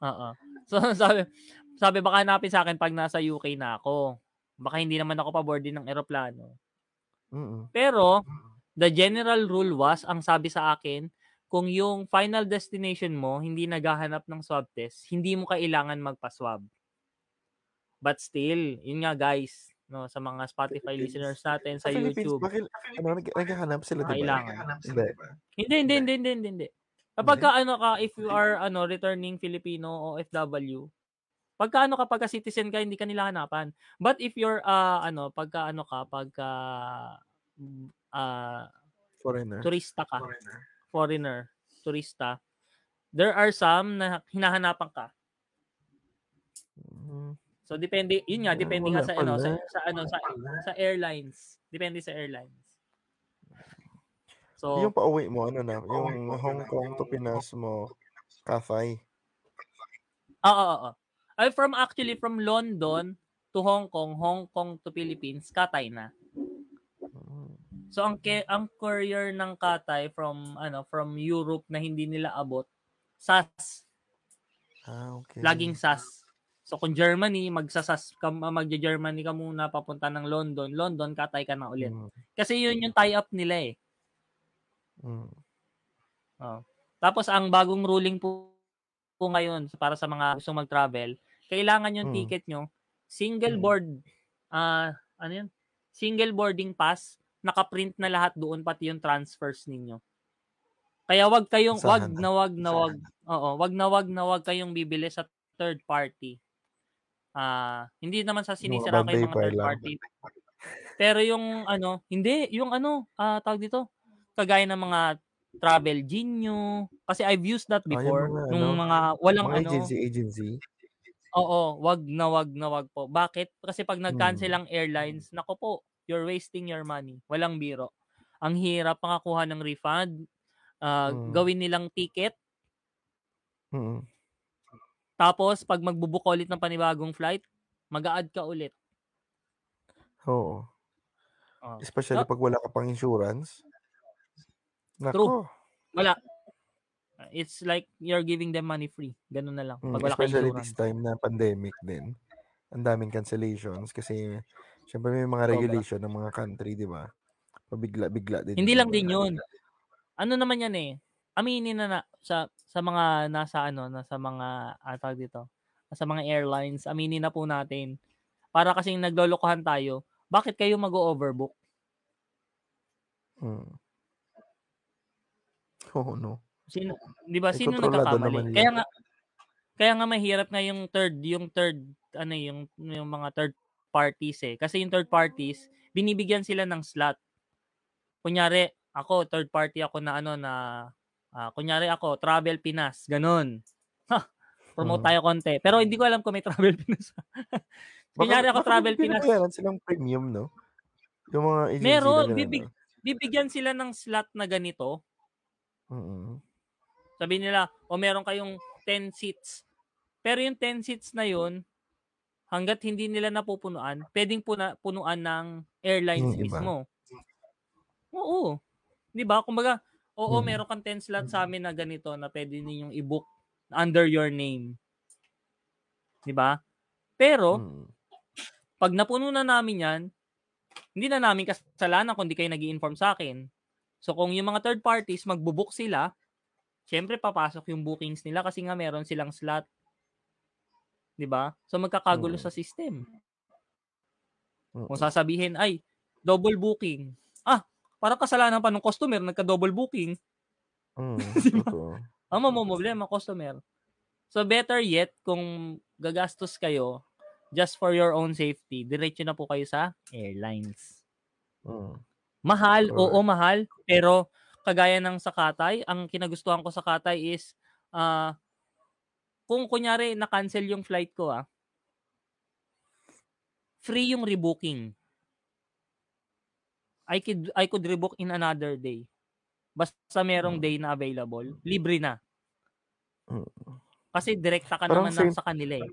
B: Oo. So sabi sabi baka hanapin sa akin pag nasa UK na ako. Baka hindi naman ako pa din ng eroplano.
D: Mm-mm.
B: Pero, the general rule was, ang sabi sa akin, kung yung final destination mo, hindi naghahanap ng swab test, hindi mo kailangan magpa-swab. But still, yun nga guys, no, sa mga Spotify listeners natin sa YouTube.
D: bakit, ano, nag- naghahanap sila, di ba?
B: Kailangan.
D: Hindi.
B: Hindi, hindi, hindi, hindi, hindi, hindi. Kapag ka, ano ka, if you are ano returning Filipino o OFW, pagka ano ka, pagka citizen ka, hindi ka nila hanapan. But if you're, uh, ano, pagka ano ka, pagka, ah,
D: Foreigner.
B: turista ka, foreigner, turista, there are some na hinahanapan ka.
D: Mm.
B: So depende, yun nga, depende nga sa ano, sa, sa ano, sa, sa airlines. Depende sa airlines. So,
D: Yung pauwi mo, ano na, yung Hong Kong to Pinas mo, Cathay.
B: Oo, oo, oo. Ay, from actually from London to Hong Kong, Hong Kong to Philippines, Katay na.
D: Mm.
B: So ang ke, ang courier ng Katay from ano, from Europe na hindi nila abot, SAS,
D: Ah, okay.
B: laging SAS. So kung Germany, magsasas ka magja-Germany ka muna papunta ng London, London Katay ka na ulit.
D: Mm.
B: Kasi yun yung tie-up nila eh.
D: Mm.
B: Oh. Tapos ang bagong ruling po, po ngayon para sa mga gusto mag-travel, kailangan yung
D: Hmm.
B: ticket nyo single
D: Hmm.
B: board ah ano yun? Single boarding pass, nakaprint na lahat doon pati yung transfers ninyo. Kaya wag kayong
D: Asahan
B: wag
D: na.
B: na wag na wag. Oo, wag na wag na wag kayong bibili sa third party. Ah, hindi naman sa sinisira kayo mga third party. Pero yung ano, hindi, yung ano, ah tawag dito, kagaya ng mga travel genio kasi I've used that
D: Ah, yung
B: before
D: mga
B: nung
D: ano,
B: mga walang
D: Mga
B: ano
D: agency, agency.
B: oo wag na wag na wag po bakit kasi pag nag-cancel
D: Hmm.
B: ang airlines nako po you're wasting your money walang biro ang hirap makakuha ng refund ah,
D: Hmm.
B: gawin nilang ticket
D: Mm.
B: Tapos pag magbubook ka ulit ng panibagong flight mag-a-add ka ulit
D: Oo.
B: Oh.
D: Especially
B: Ah.
D: pag wala ka pang insurance. Nako.
B: True. wala it's like you're giving them money free ganun na lang
D: Mm,
B: pag wala
D: especially this time na pandemic din. Ang daming cancellations kasi syempre may mga regulation ng mga country, di ba? Pabigla-bigla din.
B: Hindi lang din yun. Ano naman yan eh. Aminin na, na sa sa mga nasa ano, nasa mga tawag dito. Sa mga airlines, aminin na po natin. Para kasing naglolokohan tayo, bakit kayo mag-overbook?
D: Mm. Oo, no.
B: Sino, 'di ba? Sino nagkakamali? Kaya nga kaya nga mahirap nga yung third, yung third ano yung yung mga third parties eh. Kasi yung third parties, binibigyan sila ng slot. Kunyari, ako third party ako na ano na ah, kunyari ako Travel Pinas, ganun. Ha, promote
D: Hmm.
B: tayo konti. Pero hindi ko alam kung may Travel Pinas. kunyari ako Travel Pinas.
D: Binabayaran silang premium, no? Yung mga agency
B: Meron, bibig, bibigyan sila ng slot na ganito.
D: no? Mm-mm.
B: Sabi nila, o meron kayong 10 seats. Pero yung 10 seats na yun, hanggat hindi nila napupunuan, pwedeng puna, punuan ng airlines
D: Yung iba.
B: mismo. Oo. 'Di ba? Kumbaga, oo,
D: Hmm.
B: meron kang 10 slots sa amin na ganito na pwede ninyong i-book under your name. 'Di ba? Pero
D: Mm.
B: pag napuno na namin 'yan, hindi na namin kasalanan kung di kayo nag inform sa akin. So kung yung mga third parties magbubook sila, syempre papasok yung bookings nila kasi nga meron silang slot. 'Di ba? So magkakagulo
A: Mm.
B: sa system.
A: Mm.
B: Kung sasabihin ay double booking. Parang kasalanan pa ng customer nagka-double booking.
A: Mm,
B: Di ba?
A: totoo.
B: Ang mamomroblema customer. So better yet kung gagastos kayo just for your own safety, diretso na po kayo sa airlines.
A: Mm.
B: Mahal, oo
A: Correct.
B: mahal, pero kagaya ng sa Katay, ang kinagustuhan ko sa Katay is ah kung kunyari na-cancel yung flight ko ah, free yung rebooking. I could I could rebook in another day. Basta merong
A: Mm.
B: day na available, libre na.
A: Mm.
B: Kasi direkta ka
A: Parang
B: naman
A: same-
B: sa kanila eh.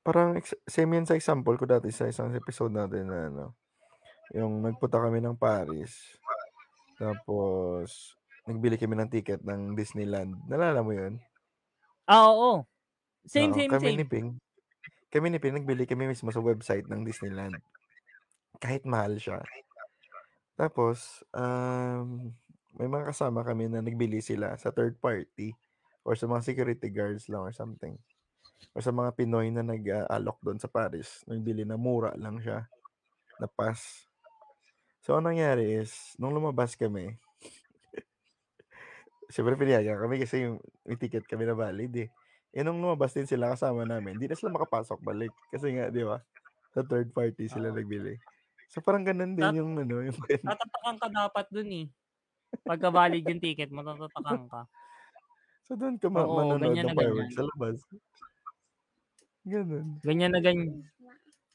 A: Parang ex- same yan sa example ko dati sa isang episode natin na ano, yung nagpunta kami ng Paris. Tapos nagbili kami ng ticket ng Disneyland. Nalala mo 'yun?
B: Ah, oo. Same,
A: Oo,
B: same,
A: kami
B: same.
A: ni Ping. Kami ni Ping nagbili kami mismo sa website ng Disneyland. Kahit mahal siya. Tapos, um, may mga kasama kami na nagbili sila sa third party or sa mga security guards lang or something. Or sa mga Pinoy na nag-alok doon sa Paris. Nagbili na mura lang siya. Na pass. So, anong nangyari is, nung lumabas kami, Siyempre pinayagan kami kasi yung may ticket kami na valid eh. Eh nung lumabas din sila kasama namin, hindi na sila makapasok balik. Kasi nga, di ba? Sa third party sila
B: Oo.
A: nagbili. So parang ganun din
B: Tat-
A: yung ano, yung kwento.
B: Tatatakan ka dapat dun eh. Pagka valid yung ticket mo, tatatakan ka.
A: So doon ka ma-
B: Oo,
A: manonood
B: ganyan
A: ng
B: na
A: fireworks
B: ganyan.
A: sa labas. Ganun.
B: Ganyan na ganyan.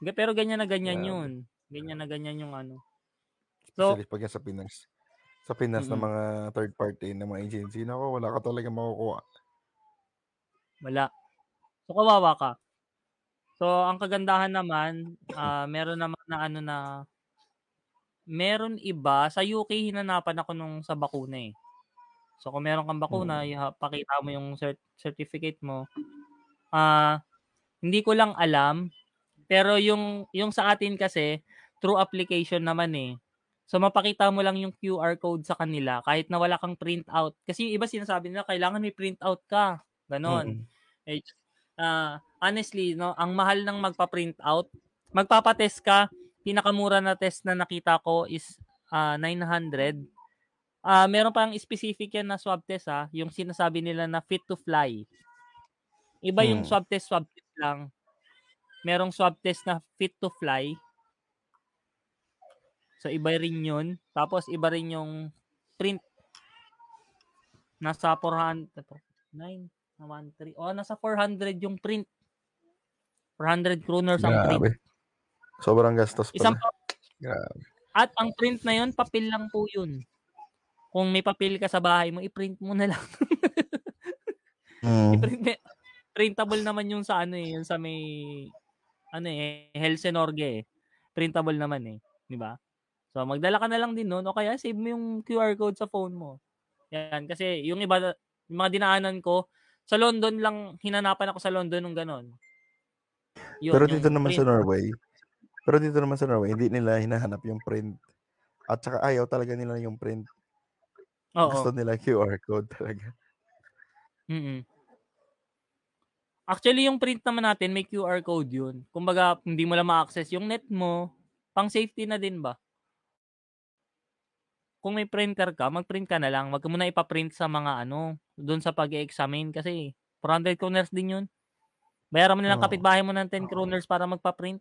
B: Ga- Pero ganyan na ganyan
A: Grabe.
B: yun. Ganyan na ganyan yung ano. So,
A: Especially pag yan sa Pinas. Sa Pinas na
B: Mm-mm.
A: mga third party na mga agency, nako, wala ka talaga makukuha.
B: wala. So, kawawa ka. So, ang kagandahan naman, ah meron naman na ano na, meron iba, sa UK hinanapan ako nung sa bakuna eh. So, kung meron kang bakuna,
A: Mm.
B: iha- pakita mo yung cert- certificate mo. Ah, hindi ko lang alam, pero yung yung sa atin kasi through application naman eh. So mapakita mo lang yung QR code sa kanila kahit na wala kang print out. Kasi yung iba sinasabi nila kailangan may print out ka. Ganon.
A: Mm-mm.
B: Eh, ah, honestly, no, ang mahal ng magpa-print out, magpapa-test ka, pinakamura na test na nakita ko is ah, 900. Ah, meron pang specific yan na swab test ha, yung sinasabi nila na fit to fly. Iba yung
A: Hmm.
B: swab test, swab test lang. Merong swab test na fit to fly. So iba rin yun. Tapos iba rin yung print. Nasa 400, 9, 1, 3. Oh, nasa 400 yung print. 400 kroners ang print.
A: Grabe. Sobrang gastos
B: Isang
A: pala.
B: pa-
A: Grabe.
B: at ang print na yun, papel lang po yun. Kung may papel ka sa bahay mo, i-print mo na lang.
E: Mm.
B: I-print printable naman yung sa ano eh, yung sa may ano eh, Helsenorge eh. Printable naman eh, di ba? So magdala ka na lang din noon o kaya save mo yung QR code sa phone mo. Yan kasi yung iba yung mga dinaanan ko sa London lang hinanapan ako sa London nung ganon. Yun,
A: Pero dito naman sa
B: print.
A: Norway, pero dito naman sa Norway, hindi nila hinahanap yung print. At saka ayaw talaga nila yung print.
B: Oo.
A: Gusto nila QR code talaga.
B: mm Actually, yung print naman natin, may QR code yun. Kumbaga, hindi mo lang ma-access yung net mo, pang safety na din ba? Kung may printer ka, mag-print ka na lang. Wag mo na ipaprint sa mga ano, doon sa pag examine kasi 400 kroners din yun. Bayaran mo nilang
A: Oo.
B: kapitbahay mo ng 10 kroners para magpa-print.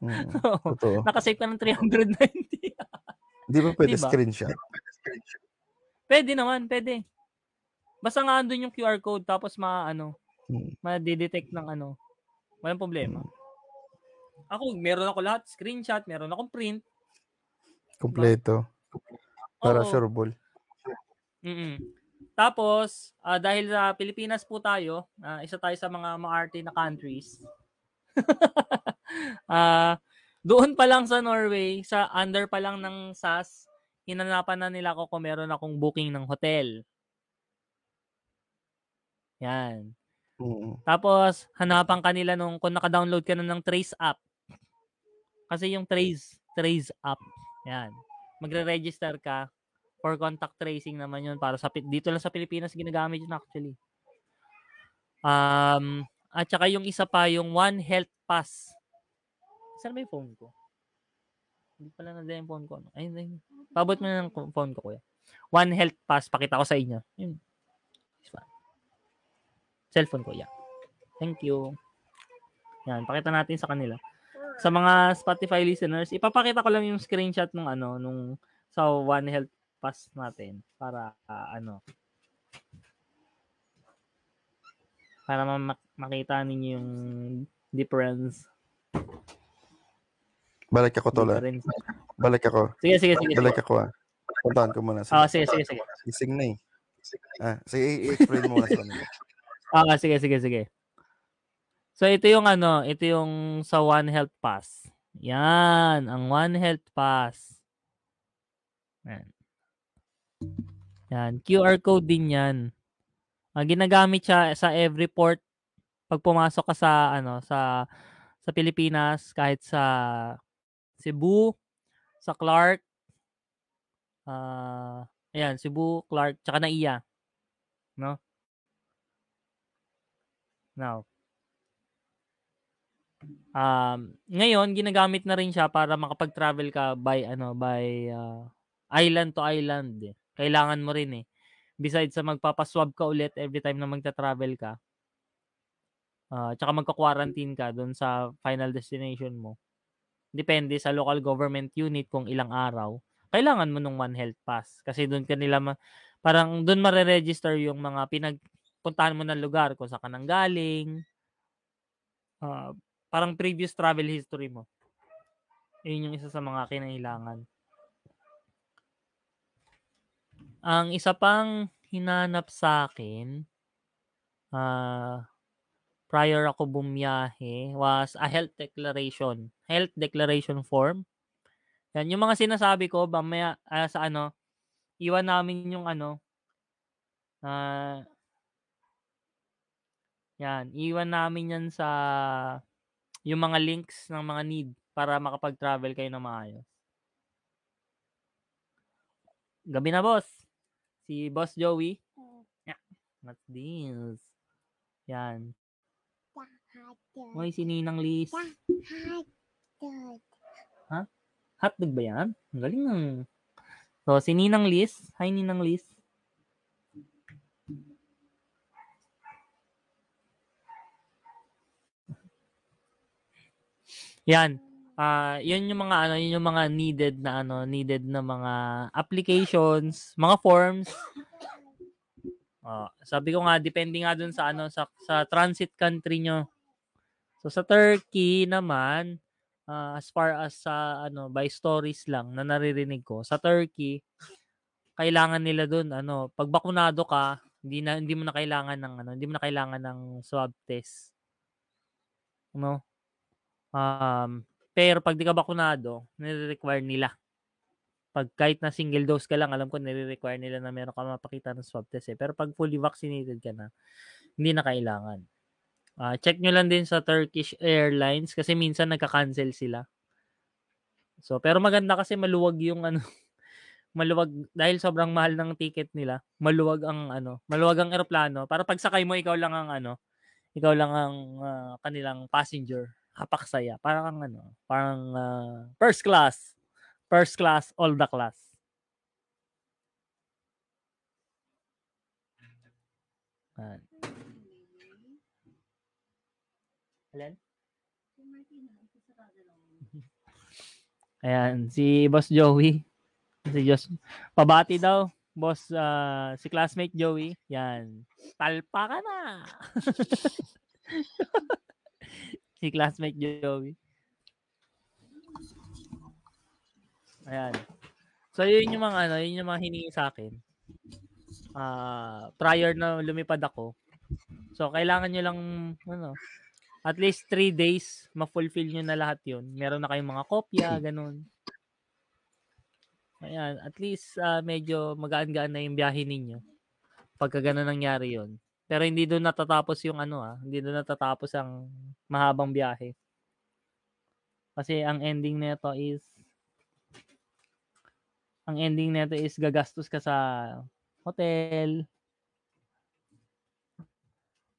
A: Mm, totoo.
B: Nakasave ka ng 390.
A: Di ba pwede
B: Diba?
A: screenshot?
B: pwede naman, pwede. Basta nga andun yung QR code tapos ma ano,
A: Hmm.
B: ma-detect ng ano. Walang problema. Ako, meron ako lahat. Screenshot, meron akong print.
A: Kompleto. Para
B: Oo.
A: sure ball.
B: Mm-mm. Tapos, ah, dahil sa Pilipinas po tayo, ah, isa tayo sa mga maarte na countries. Ah, doon pa lang sa Norway, sa under pa lang ng SAS, hinanapan na nila ako kung meron akong booking ng hotel. Yan.
A: Mm.
B: Tapos, hanapan ka nila nung kung naka-download ka na ng Trace app. Kasi yung Trace, Trace app, yan. Magre-register ka for contact tracing naman yun para sa dito lang sa Pilipinas ginagamit yun actually. Um, at saka yung isa pa, yung One Health Pass. Saan ba yung phone ko? Hindi pala na yung phone ko. no? Ayun, ayun. Pabot mo na ng phone ko, kuya. One Health Pass, pakita ko sa inyo. Yun. Cellphone ko, yeah. Thank you. Yan, pakita natin sa kanila. Sa mga Spotify listeners, ipapakita ko lang yung screenshot nung ano, nung sa One Health Pass natin para ah, ano para ma- makita ninyo yung difference.
D: Balik ako, Tola.
B: difference.
D: Balik ako.
B: Sige, sige, sige.
D: Balik
B: sige.
D: ako, ah. Puntahan ko muna.
B: Ah,
D: Sige.
B: sige, sige, sige.
D: Gising na eh. Ah, sige, i-explain mo sa kanila.
B: Ah, sige, sige, sige. So, ito yung ano, ito yung sa One Health Pass. Yan, ang One Health Pass. Yan. Yan, QR code din yan. Ang ginagamit siya sa every port pag pumasok ka sa ano sa sa Pilipinas kahit sa Cebu, sa Clark, ah, ayan, Cebu, Clark, tsaka Naiya. No? Now, um, ngayon ginagamit na rin siya para makapag-travel ka by ano by ah, island to island. eh. Kailangan mo rin eh. Besides sa magpapaswab ka ulit every time na magta-travel ka. Ah, tsaka magka-quarantine ka doon sa final destination mo. Depende sa local government unit kung ilang araw. Kailangan mo nung One Health Pass kasi doon kanila ma- parang doon mare-register yung mga pinagpuntahan mo ng lugar kung saan ka nang galing. Ah, parang previous travel history mo. Yun yung isa sa mga kinailangan. Ang isa pang hinanap sa akin, ah, prior ako bumiyahe, was a health declaration. Health declaration form. Yan, yung mga sinasabi ko, mamaya, ah, sa ano, iwan namin yung ano, ah, yan, iwan namin yan sa yung mga links ng mga need para makapag-travel kayo na maayos. Gabi na, boss. Si Boss Joey. Yeah. What's this? Yan. Hoy, si Ninang Liz. Ha? Hotdog ba yan? Ang galing ng... So, si Ninang Liz. Hi, Ninang Liz. Yan. Ah, yun yung mga ano, yun yung mga needed na ano, needed na mga applications, mga forms. Ah, sabi ko nga depende nga dun sa ano sa sa transit country nyo. So sa Turkey naman, ah, as far as sa ano by stories lang na naririnig ko, sa Turkey kailangan nila dun ano, pag bakunado ka, hindi na hindi mo na kailangan ng ano, hindi mo na kailangan ng swab test. No? Um, pero pag di ka bakunado, nire-require nila. Pag kahit na single dose ka lang, alam ko nire-require nila na meron ka mapakita ng swab test eh. Pero pag fully vaccinated ka na, hindi na kailangan. Ah, check nyo lang din sa Turkish Airlines kasi minsan nagka-cancel sila. So, pero maganda kasi maluwag yung ano, maluwag dahil sobrang mahal ng ticket nila. Maluwag ang ano, maluwag ang eroplano para pag sakay mo ikaw lang ang ano, ikaw lang ang ah, kanilang passenger. Kapaksaya. Parang ang ano, parang ah, first class. First class, all the class. Ayan. Alin? Ayan, si Boss Joey. Si Jos pabati daw, Boss ah, si classmate Joey. Yan. Talpa ka na. si classmate Joey. Ayan. So yun yung mga ano, yun yung mga hiningi sa akin. Ah, prior na lumipad ako. So kailangan nyo lang ano, at least 3 days ma-fulfill nyo na lahat yun. Meron na kayong mga kopya, ganun. Ayan, at least ah, medyo magaan-gaan na yung biyahe ninyo. Pagka ganun nangyari yun. Pero hindi doon natatapos yung ano ah, hindi doon natatapos ang mahabang biyahe. Kasi ang ending nito is ang ending nito is gagastos ka sa hotel.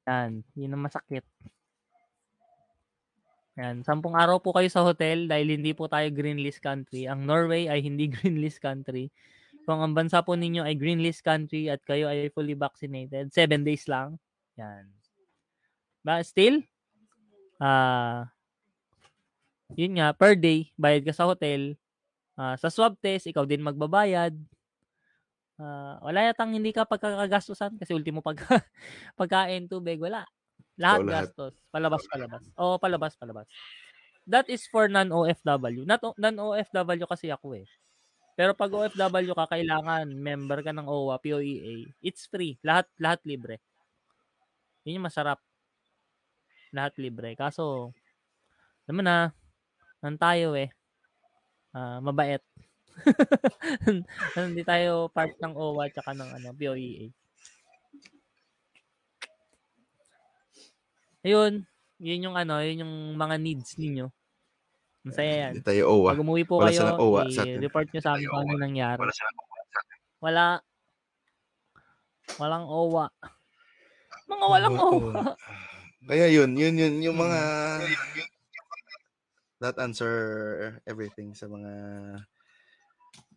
B: Yan, yun ang masakit. Yan, sampung araw po kayo sa hotel dahil hindi po tayo green list country. Ang Norway ay hindi green list country. Kung ang bansa po ninyo ay green list country at kayo ay fully vaccinated, 7 days lang. Yan. But still, ah yun nga, per day, bayad ka sa hotel. Ah, sa swab test, ikaw din magbabayad. Ah, wala yatang hindi ka pagkakagastusan kasi ultimo pag pagkain, tubig, wala. Lahat
A: lahat.
B: gastos. Palabas, palabas. Oo, palabas, palabas. That is for non-OFW. Not non-OFW kasi ako eh. Pero pag OFW ka, kailangan member ka ng OWA, POEA. It's free. Lahat lahat libre. Yun yung masarap. Lahat libre. Kaso, naman na, nan tayo eh. Ah, mabait. Hindi tayo part ng OWA tsaka ng ano, POEA. Ayun, yun yung ano, yun yung mga needs ninyo. Masaya yan.
A: Hindi tayo OWA.
B: Pag umuwi po
A: Wala
B: kayo,
A: silang OWA sa atin.
B: i-report nyo sa amin kung ano nangyari. Wala. Walang OWA. Mga walang
A: Oo.
B: OWA.
A: Kaya yun, yun, yun, yung mga
B: Hmm.
A: that answer everything sa mga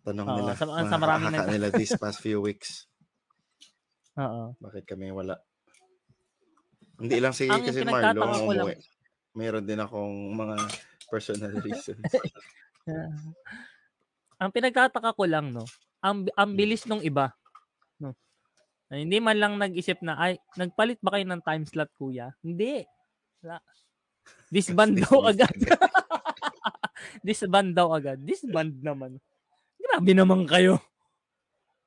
A: tanong
B: Oo,
A: nila.
B: sa-
A: mga
B: sa nag-
A: nila these past few weeks.
B: Oo.
A: Bakit kami wala? Hindi lang si
B: Ang
A: kasi Marlo ang
B: lang-
A: umuwi. Meron din akong mga personal reasons.
B: Ang pinagtataka ko lang, no, ang, ang bilis nung iba. No? Na hindi man lang nag-isip na, ay, nagpalit ba kayo ng time slot, kuya? Hindi. Wala. Disband daw agad. Disband daw agad. Disband naman. Grabe naman kayo.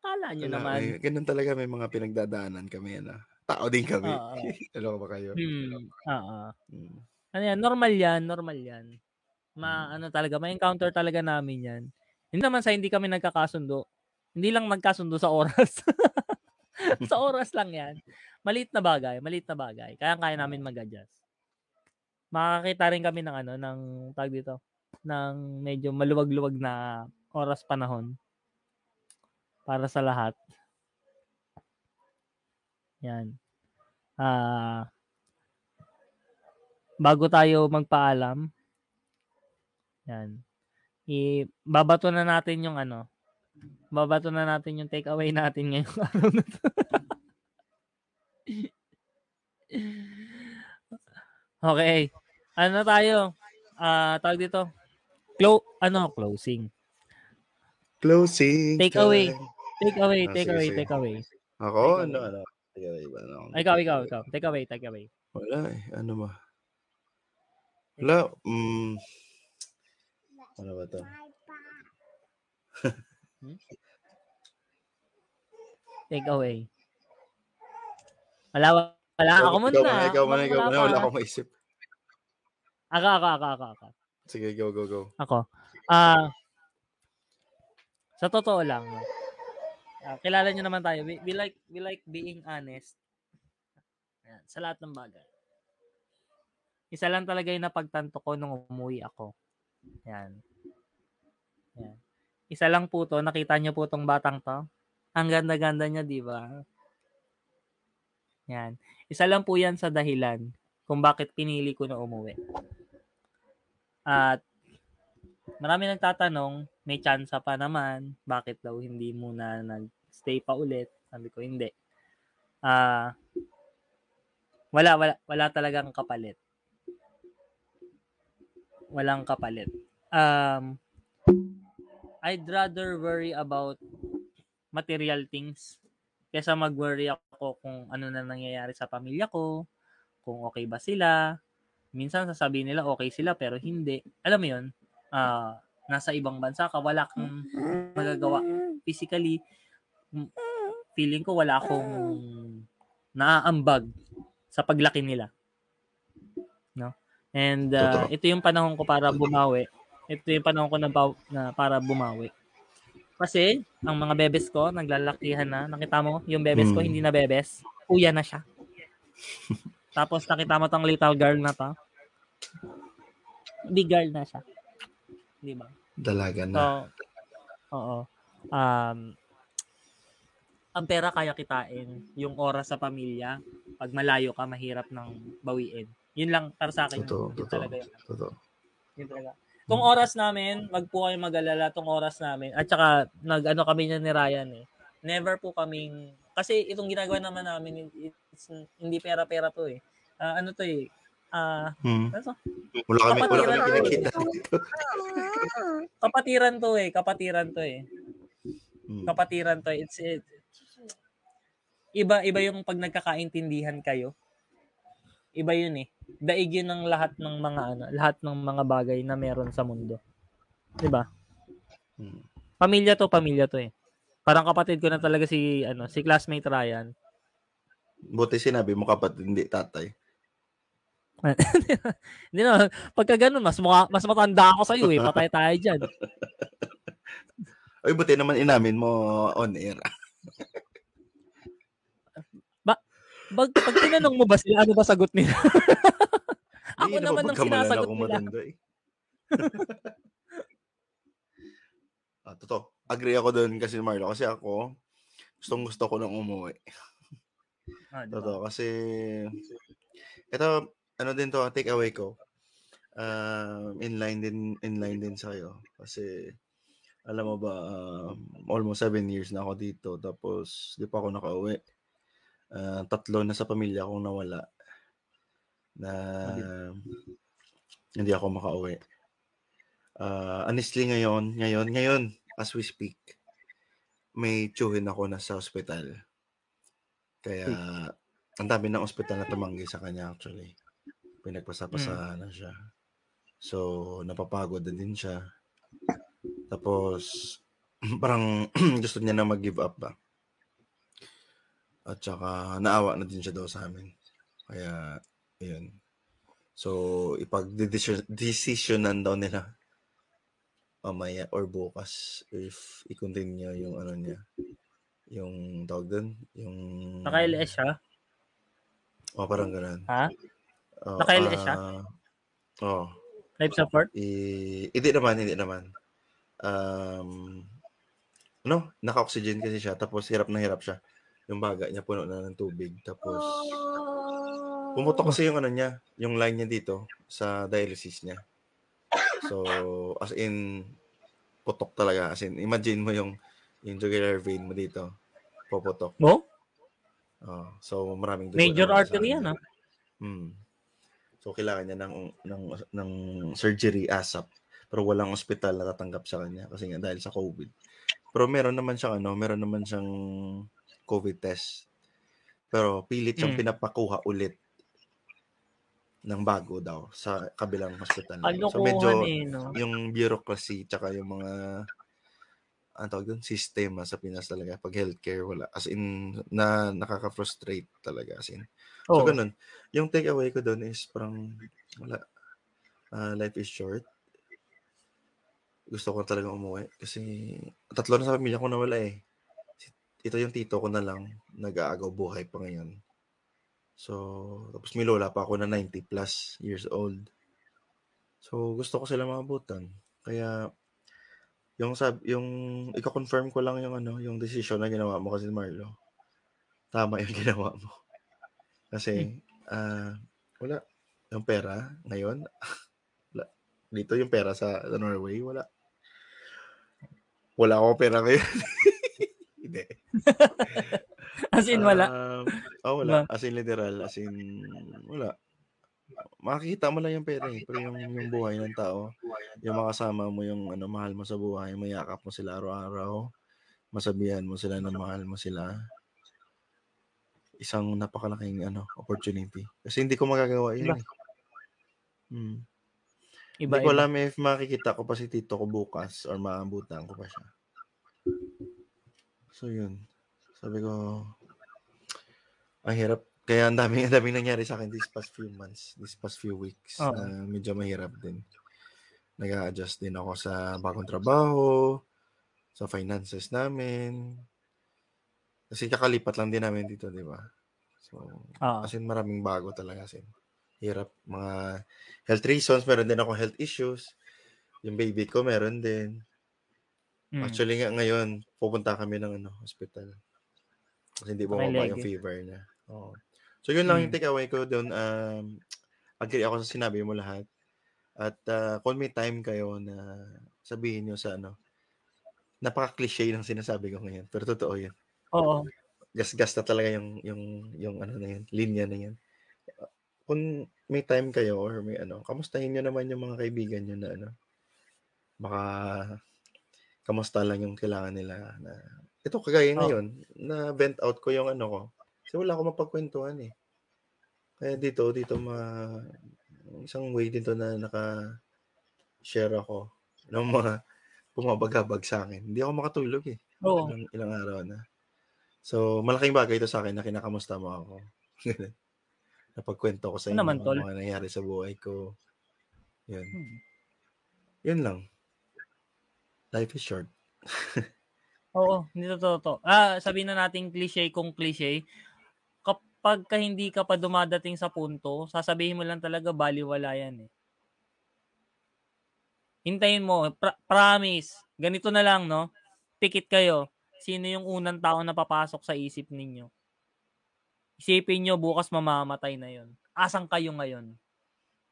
B: Kala nyo
A: Wala,
B: naman.
A: may- ganun talaga may mga pinagdadaanan kami. Ano? Tao din kami.
B: Oo.
A: Alam ba kayo?
B: Hmm. Oo.
A: Hmm.
B: Ano yan, normal yan, normal yan. Ma, ano talaga, may encounter talaga namin yan. Hindi naman sa hindi kami nagkakasundo. Hindi lang nagkasundo sa oras. sa oras lang yan. Maliit na bagay, maliit na bagay. Kaya kaya namin mag-adjust. Makakita rin kami ng ano, ng tag dito, ng medyo maluwag-luwag na oras panahon para sa lahat. Yan. Ah, bago tayo magpaalam, yan. I babato na natin yung ano. Babato na natin yung takeaway natin ngayong araw na to. okay. Ano tayo? Ah, tawag dito. Clo ano closing.
A: Closing.
B: Take away. Take away,
A: Ah,
B: take away, take away.
A: Ako?
B: Take
A: Ano?
B: away.
A: Ano? Take ba? Ano?
B: Ay, ikaw, ikaw, ikaw. Take away, take away.
A: Wala eh. Ano ba? Wala. Mm, ano ba to?
B: Take away. Wala, wala. Ako muna.
A: Ikaw muna, ikaw muna, ikaw muna. Wala akong maisip.
B: Ako, ako, ako, ako, ako.
A: Sige, go, go, go.
B: Ako. Ah, sa totoo lang, Ah, kilala niyo naman tayo. We, we like we like being honest. Ayan, sa lahat ng bagay. Isa lang talaga yung napagtanto ko nung umuwi ako. Yan. Yan. Isa lang po to, nakita niyo po tong batang to. Ang ganda-ganda niya, di ba? Yan. Isa lang po yan sa dahilan kung bakit pinili ko na umuwi. At marami nagtatanong, may chance pa naman, bakit daw hindi muna nag-stay pa ulit? Sabi ko, hindi. Ah, wala, wala, wala talagang kapalit. Walang kapalit. Um, I'd rather worry about material things kesa mag-worry ako kung ano na nangyayari sa pamilya ko, kung okay ba sila. Minsan sasabihin nila okay sila pero hindi. Alam mo 'yun? Ah, nasa ibang bansa ka, wala kang magagawa physically. m- Feeling ko wala akong naaambag sa paglaki nila. No? And
A: Totoo.
B: ito yung panahon ko para bumawi. Ito yung panahon ko na, baw- na para bumawi. Kasi, ang mga bebes ko, naglalakihan na. Nakita mo, yung bebes ko,
A: Mm.
B: hindi na bebes. Kuya na siya. Tapos, nakita mo tong little girl na to. Big girl na siya. Di ba?
A: Dalaga
B: So,
A: na.
B: oo. Um, ang pera kaya kitain, yung oras sa pamilya, pag malayo ka, mahirap nang bawiin. Yun lang para sa akin.
A: Totoo,
B: yun
A: totoo.
B: talaga yun.
A: Totoo.
B: Yun talaga. Tong oras namin, wag po kayo mag-alala tong oras namin. At saka, nag-ano kami niya ni Ryan eh. Never po kaming, kasi itong ginagawa naman namin, it's, hindi pera-pera to eh. Ah, ano to eh, ah,
A: Hmm.
B: ano?
A: Wala kami, wala kami
B: Kapatiran.
A: pinakita dito.
B: kapatiran to eh, kapatiran to eh.
A: Hmm.
B: kapatiran to. It's it, iba iba yung pag nagkakaintindihan kayo. Iba yun eh. Daig yun ng lahat ng mga ano, lahat ng mga bagay na meron sa mundo. 'Di ba?
A: Hmm.
B: Pamilya to, pamilya to eh. Parang kapatid ko na talaga si ano, si classmate Ryan.
A: Buti sinabi mo kapatid, hindi tatay.
B: Hindi na, pagka ganun, mas, mukha, mas matanda ako sa'yo eh. Patay tayo dyan.
A: Ay, buti naman inamin mo on air.
B: Pag, pag tinanong mo ba sila, ano ba sagot nila? ako
A: Hindi,
B: naman ang sinasagot nila.
A: matanda eh. ah, totoo. Agree ako doon kasi Marlo. Kasi ako, gustong gusto ko nang umuwi.
B: Ah, di ba?
A: Totoo. Kasi, ito, ano din to, take away ko. Um, inline din, inline din sa'yo. Kasi, alam mo ba, um, almost seven years na ako dito. Tapos, di pa ako nakauwi. Ah, tatlo na sa pamilya kong nawala. Na, hindi ako makauwi. Ah, honestly, ngayon, ngayon, ngayon, as we speak, may tsuhin ako na sa ospital. Kaya, ang dami ng ospital na tumanggi sa kanya actually. Pinagpasapasa na siya. So, napapagod na din siya. Tapos, parang gusto niya na mag-give up ba. At saka, naawa na din siya daw sa amin. Kaya, yun. So, ipag-decisionan daw nila mamaya or bukas if i-continue yung ano niya. Yung tawag doon, yung...
B: Naka-LS siya?
A: Oh, parang ganun.
B: Ha?
A: Oh,
B: Naka-LS siya?
A: ah, oh,
B: Life support?
A: i- hindi naman, hindi naman. Um, ano, naka-oxygen kasi siya, tapos hirap na hirap siya. Yung baga niya puno na ng tubig, tapos pumutok kasi yung ano niya, yung line niya dito sa dialysis niya. So, as in, putok talaga. As in, imagine mo yung, yung jugular vein mo dito, puputok.
B: No?
A: Oh, so, maraming dugo
B: Major artery yan ah.
A: Hmm. So kailangan niya ng ng ng surgery ASAP. Pero walang ospital na tatanggap sa kanya kasi nga dahil sa COVID. Pero meron naman siyang ano, meron naman siyang COVID test. Pero pilit siyang
B: Mm.
A: pinapakuha ulit ng bago daw sa kabilang hospital.
B: Ano
A: So medyo
B: eh, no?
A: yung bureaucracy tsaka yung mga ano tawag doon, sistema sa Pinas talaga pag healthcare wala as in na nakaka-frustrate talaga as in So,
B: Oo.
A: ganun. Yung takeaway ko doon is parang, wala, ah, life is short. Gusto ko talaga umuwi kasi tatlo na sa pamilya ko nawala eh. Si- Ito yung tito ko na lang, nag-aagaw buhay pa ngayon. So, tapos may lola pa ako na 90 plus years old. So, gusto ko sila maabutan. Kaya, yung sab yung i-confirm ko lang yung ano, yung decision na ginawa mo kasi Marlo. Tama yung ginawa mo. Kasi, ah, wala. Yung pera, ngayon, wala. Dito yung pera sa, sa Norway, wala. Wala akong pera ngayon. Hindi.
B: As in, wala.
A: Um, oh, wala. As in, literal. As in, wala. Makikita mo lang yung pera eh. Pero yung, yung buhay ng tao, yung makasama mo, yung ano, mahal mo sa buhay, mayakap mo sila araw-araw, masabihan mo sila na mahal mo sila. Isang napakalaking ano, opportunity. Kasi hindi ko magagawa yun. Eh. Hmm.
B: Iba,
A: Hindi ko
B: iba.
A: alam if makikita ko pa si tito ko bukas or maabutan ko pa siya. So yun. Sabi ko, ang hirap. Kaya ang daming, ang daming nangyari sa akin these past few months, these past few weeks.
B: Oo.
A: na medyo mahirap din. nag adjust din ako sa bagong trabaho, sa finances namin. Kasi kakalipat lang din namin dito, di ba? So,
B: Ah.
A: As in, maraming bago talaga. As in, hirap. Mga health reasons, meron din ako health issues. Yung baby ko meron din.
B: Mm.
A: Actually nga ngayon, pupunta kami ng ano, hospital. Kasi hindi bumaba yung fever niya. Oo. So yun lang yung
B: Mm.
A: takeaway ko doon. Um, agree ako sa sinabi mo lahat. At ah, kung may time kayo na sabihin nyo sa ano, napaka-cliche ng sinasabi ko ngayon. Pero totoo yun.
B: Oo.
A: Gas-gas na talaga yung, yung, yung ano na yun, linya na yan. Kung may time kayo or may ano, kamustahin nyo naman yung mga kaibigan nyo na ano, baka kamusta lang yung kailangan nila na ito kagaya ngayon na vent out ko yung ano ko kasi wala akong mapagkwentuhan eh kaya dito dito ma isang way dito na naka share ako ng mga bumabagabag sa akin hindi ako makatulog eh
B: Oo.
A: ilang, ilang araw na so malaking bagay ito sa akin na kinakamusta mo ako napagkwento ko sa
B: Ano
A: inyo
B: naman,
A: ang
B: tol?
A: mga nangyari sa buhay ko yun
B: Hmm.
A: yun lang life is short
B: Oo, hindi totoo to. Ah, sabihin na natin cliche kung cliche. Kapag ka hindi ka pa dumadating sa punto, sasabihin mo lang talaga baliwala yan eh. Hintayin mo, pra- promise. Ganito na lang, no? Pikit kayo. Sino yung unang tao na papasok sa isip ninyo? Isipin nyo, bukas mamamatay na yon. Asan kayo ngayon?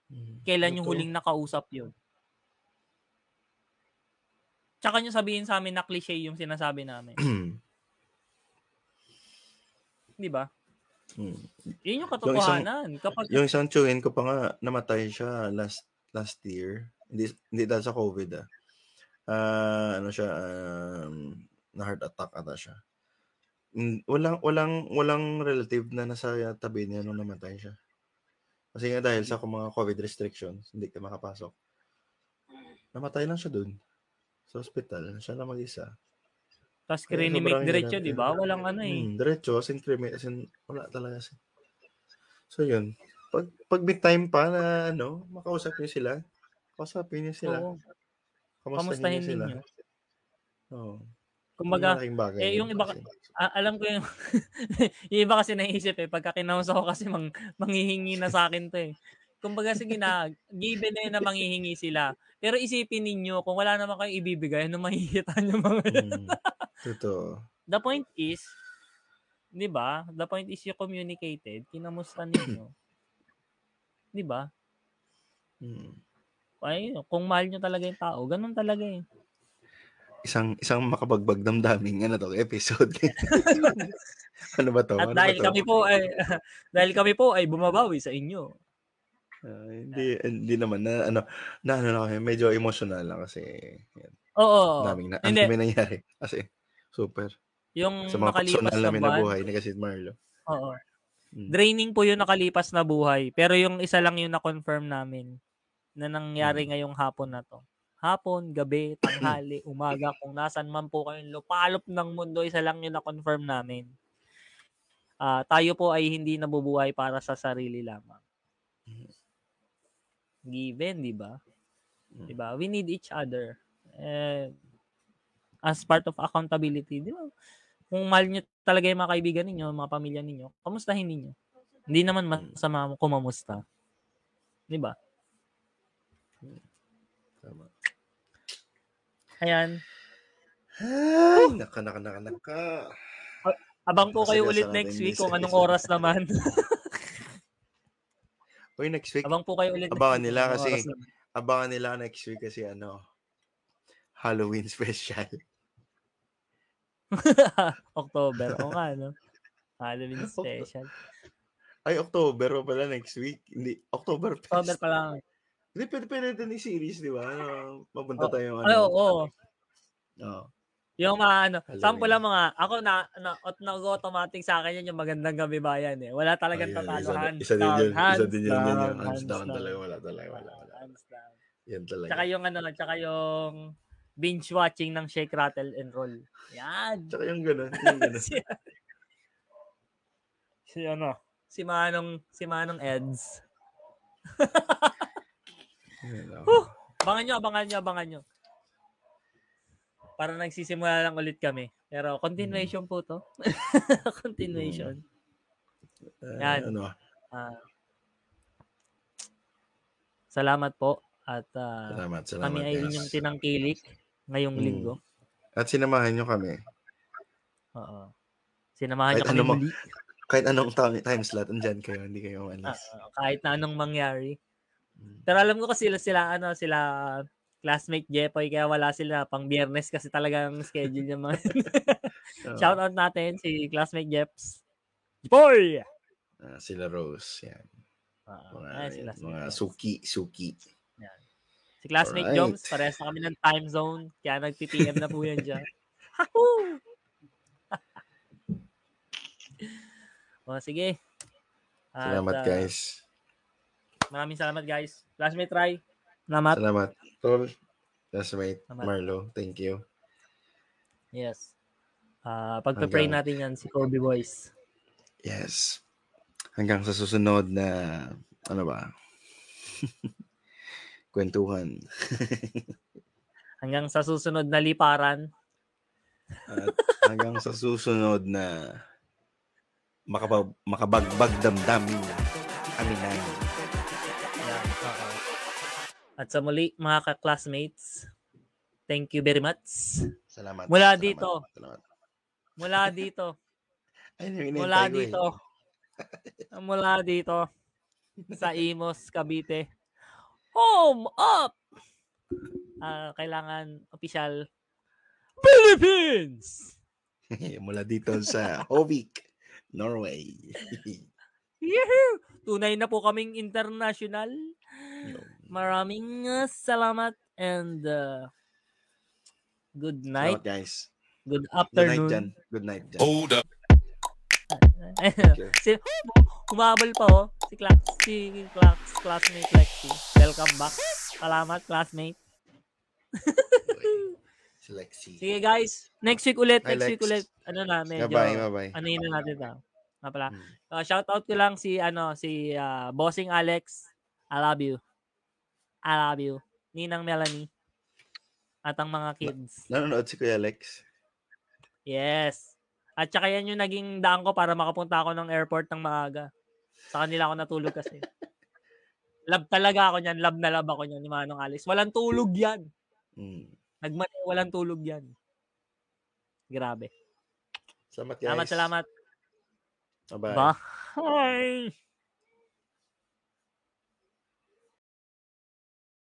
A: Mm,
B: Kailan yung huling nakausap yun? Tsaka nyo sabihin sa amin na cliche yung sinasabi namin. Di ba?
A: Mm.
B: Yun yung katotohanan. Kapag,
A: Yung isang chewin ko pa nga, namatay siya last last year. Hindi, hindi dahil sa COVID ah. Ah, ano siya, um, na heart attack ata siya. Mm, Walang, walang, walang relative na nasa tabi niya nung namatay siya. Kasi nga dahil sa mga COVID restrictions, hindi ka makapasok. Namatay lang siya dun. Sa hospital. Siya lang mag-isa.
B: krinimik
A: sobrang
B: diretso, di ba? Walang ano eh.
A: Hmm, diretso, as in, crimi, as in, wala talaga. As in. So, yun. Pag, pag may time pa na, ano, makausap niyo sila, kausapin niyo sila.
B: Oo.
A: Kamustahin
B: Kamustahin
A: niyo sila. Oo.
B: Kumbaga,
A: bagay
B: eh,
A: yun
B: yung iba
A: kasi.
B: a- alam ko yung, yung iba kasi naisip eh, pagka kinausap ko kasi mang, manghihingi na sa akin to eh. Kumbaga, sige na, given na yun na manghihingi sila. Pero isipin ninyo, kung wala naman kayong ibibigay, ano mahihitan yung mga yun?
A: Hmm, totoo.
B: The point is, di ba? The point is you communicated, kinamusta ninyo. di ba?
A: Hmm.
B: Ay, kung mahal nyo talaga yung tao, ganun talaga eh.
A: Isang isang makabagbag damdaming ano to episode. ano ba to?
B: At
A: Ano ba
B: dahil
A: to?
B: kami po ay dahil kami po ay bumabawi sa inyo.
A: Ah, hindi hindi naman na ano na ano na kami medyo emotional lang kasi yan,
B: Oo.
A: daming na ang dami nangyari kasi super
B: yung
A: sa mga personal
B: na
A: namin na buhay ni kasi Marlo.
B: Oo.
A: Mm.
B: Draining po yung nakalipas na buhay. Pero yung isa lang yung na-confirm namin na nangyari
A: Mm.
B: ngayong hapon na to. Hapon, gabi, tanghali, umaga, kung nasan man po kayong lupalop ng mundo, isa lang yung na-confirm namin. Ah, tayo po ay hindi nabubuhay para sa sarili lamang. Given, di ba? Di ba? We need each other. Eh, as part of accountability, di ba? Kung mahal nyo talaga yung mga kaibigan ninyo, mga pamilya ninyo, kamustahin ninyo. Hindi naman masama kung mamusta. Di ba?
A: Tama.
B: Ayan.
A: Ay, naka naka naka naka.
B: Abang po kayo ulit next week kung anong oras naman.
A: Uy, next week,
B: Abang po kayo ulit
A: Abangan nila kasi- abangan nila next week kasi ano, Halloween special.
B: October. O nga, no? Halloween special.
A: Ay, October pa pala next week. Hindi, October
B: October pa lang.
A: Hindi, pwede pwede din yung series, di ba? Ano, mapunta
B: Oh,
A: tayo,
B: Ay,
A: ano.
B: oo.
A: Oo.
B: Yung mga ano,
A: Halloween.
B: sample lang mga, ako na, na, ot- nag-automatic sa akin yan yung magandang gabi bayan eh. Wala talagang
A: Ayun,
B: tatalo.
A: isa,
B: hands
A: isa din
B: down,
A: yun. Isa
B: hands
A: din yun. yun,
B: down,
A: yun. Hands down
B: down.
A: talaga. Wala talaga. Wala, wala.
B: Hands down.
A: Yan talaga.
B: Tsaka yung ano, tsaka yung binge watching ng Shake, Rattle, and Roll. Yan.
A: Tsaka yung gano'n. Yung gano'n.
B: si, si ano, si Manong, si Manong Eds. Huh! Abangan nyo, abangan nyo, abangan nyo. Para nagsisimula lang ulit kami. Pero continuation po to. continuation.
A: Ah,
B: Yan.
A: ano,
B: Ah. salamat po. At ah,
A: Salamat, salamat.
B: kami ay
A: guys.
B: inyong tinangkilik ngayong
A: Mm.
B: linggo.
A: At sinamahan nyo kami.
B: Oo. Sinamahan
A: Kahit
B: kami
A: ano mo-
B: muli.
A: Kahit anong time, time slot, andyan kayo. Hindi kayo umalis.
B: ah, kahit na anong mangyari.
A: Mm.
B: Pero alam ko kasi sila, sila ano, sila classmate Jepoy kaya wala sila pang biyernes kasi talagang schedule yung mga
A: Oo.
B: Shout out natin si classmate Jeps. Jepoy!
A: Ah, sila Rose. Yan.
B: Ah,
A: Mga,
B: ayan si
A: yan, mga suki, suki.
B: Si classmate
A: Alright.
B: Joms, parehas na kami ng time zone. Kaya nag-PTM na po yan dyan. Hahoo! o, sige. At,
A: Salamat
B: ah,
A: guys.
B: Maraming salamat guys. Classmate Rai, salamat.
A: Salamat. Tol. Classmate. Marlo. Thank you.
B: Yes. Ah, pagpe-pray
A: Hanggang-
B: natin yan si Kobe Boys.
A: Yes. Hanggang sa susunod na, ano ba? Kwentuhan.
B: Hanggang sa susunod na liparan.
A: At hanggang sa susunod na makabag, makabagbag damdamin aminan.
B: At sa muli, mga ka-classmates, thank you very much.
A: Salamat.
B: Mula
A: salamat,
B: dito.
A: Salamat.
B: Mula dito.
A: Ay,
B: Mula
A: eh.
B: dito. Mula dito. Sa Imos, Cavite. Home up! Ah, kailangan official Philippines!
A: Mula dito sa Hovik, Norway.
B: Yehoo! Tunay na po kaming international. Maraming uh, salamat and uh, good night,
A: Salamat guys.
B: good
A: Good night
B: afternoon.
A: dyan. Good night dyan.
F: Hold up.
B: si, humabol pa oh. Si class, si class, classmate Lexi. Welcome back. Salamat, classmate.
A: Si Lexi.
B: Sige guys, next week ulit,
A: Hi,
B: next week
A: Lex.
B: ulit. Ano na, medyo,
A: Bye-bye, bye-bye.
B: ano yun na natin ta. Nga pala.
A: Hmm.
B: Uh, shout out ko lang si, ano, si ah, Bossing Alex. I love you. I love you. Ninang Melanie. At ang mga kids.
A: Nanonood si Kuya Lex.
B: Yes. At saka yan yung naging daan ko para makapunta ako ng airport ng maaga. Sa kanila ako natulog kasi. love talaga ako niyan. Love na love ako niyan ni Manong Alice. Walang tulog yan.
A: Hmm.
B: Nagmani, walang tulog yan. Grabe.
A: Salamat guys.
B: Salamat, salamat.
A: Bye-bye.
B: Bye.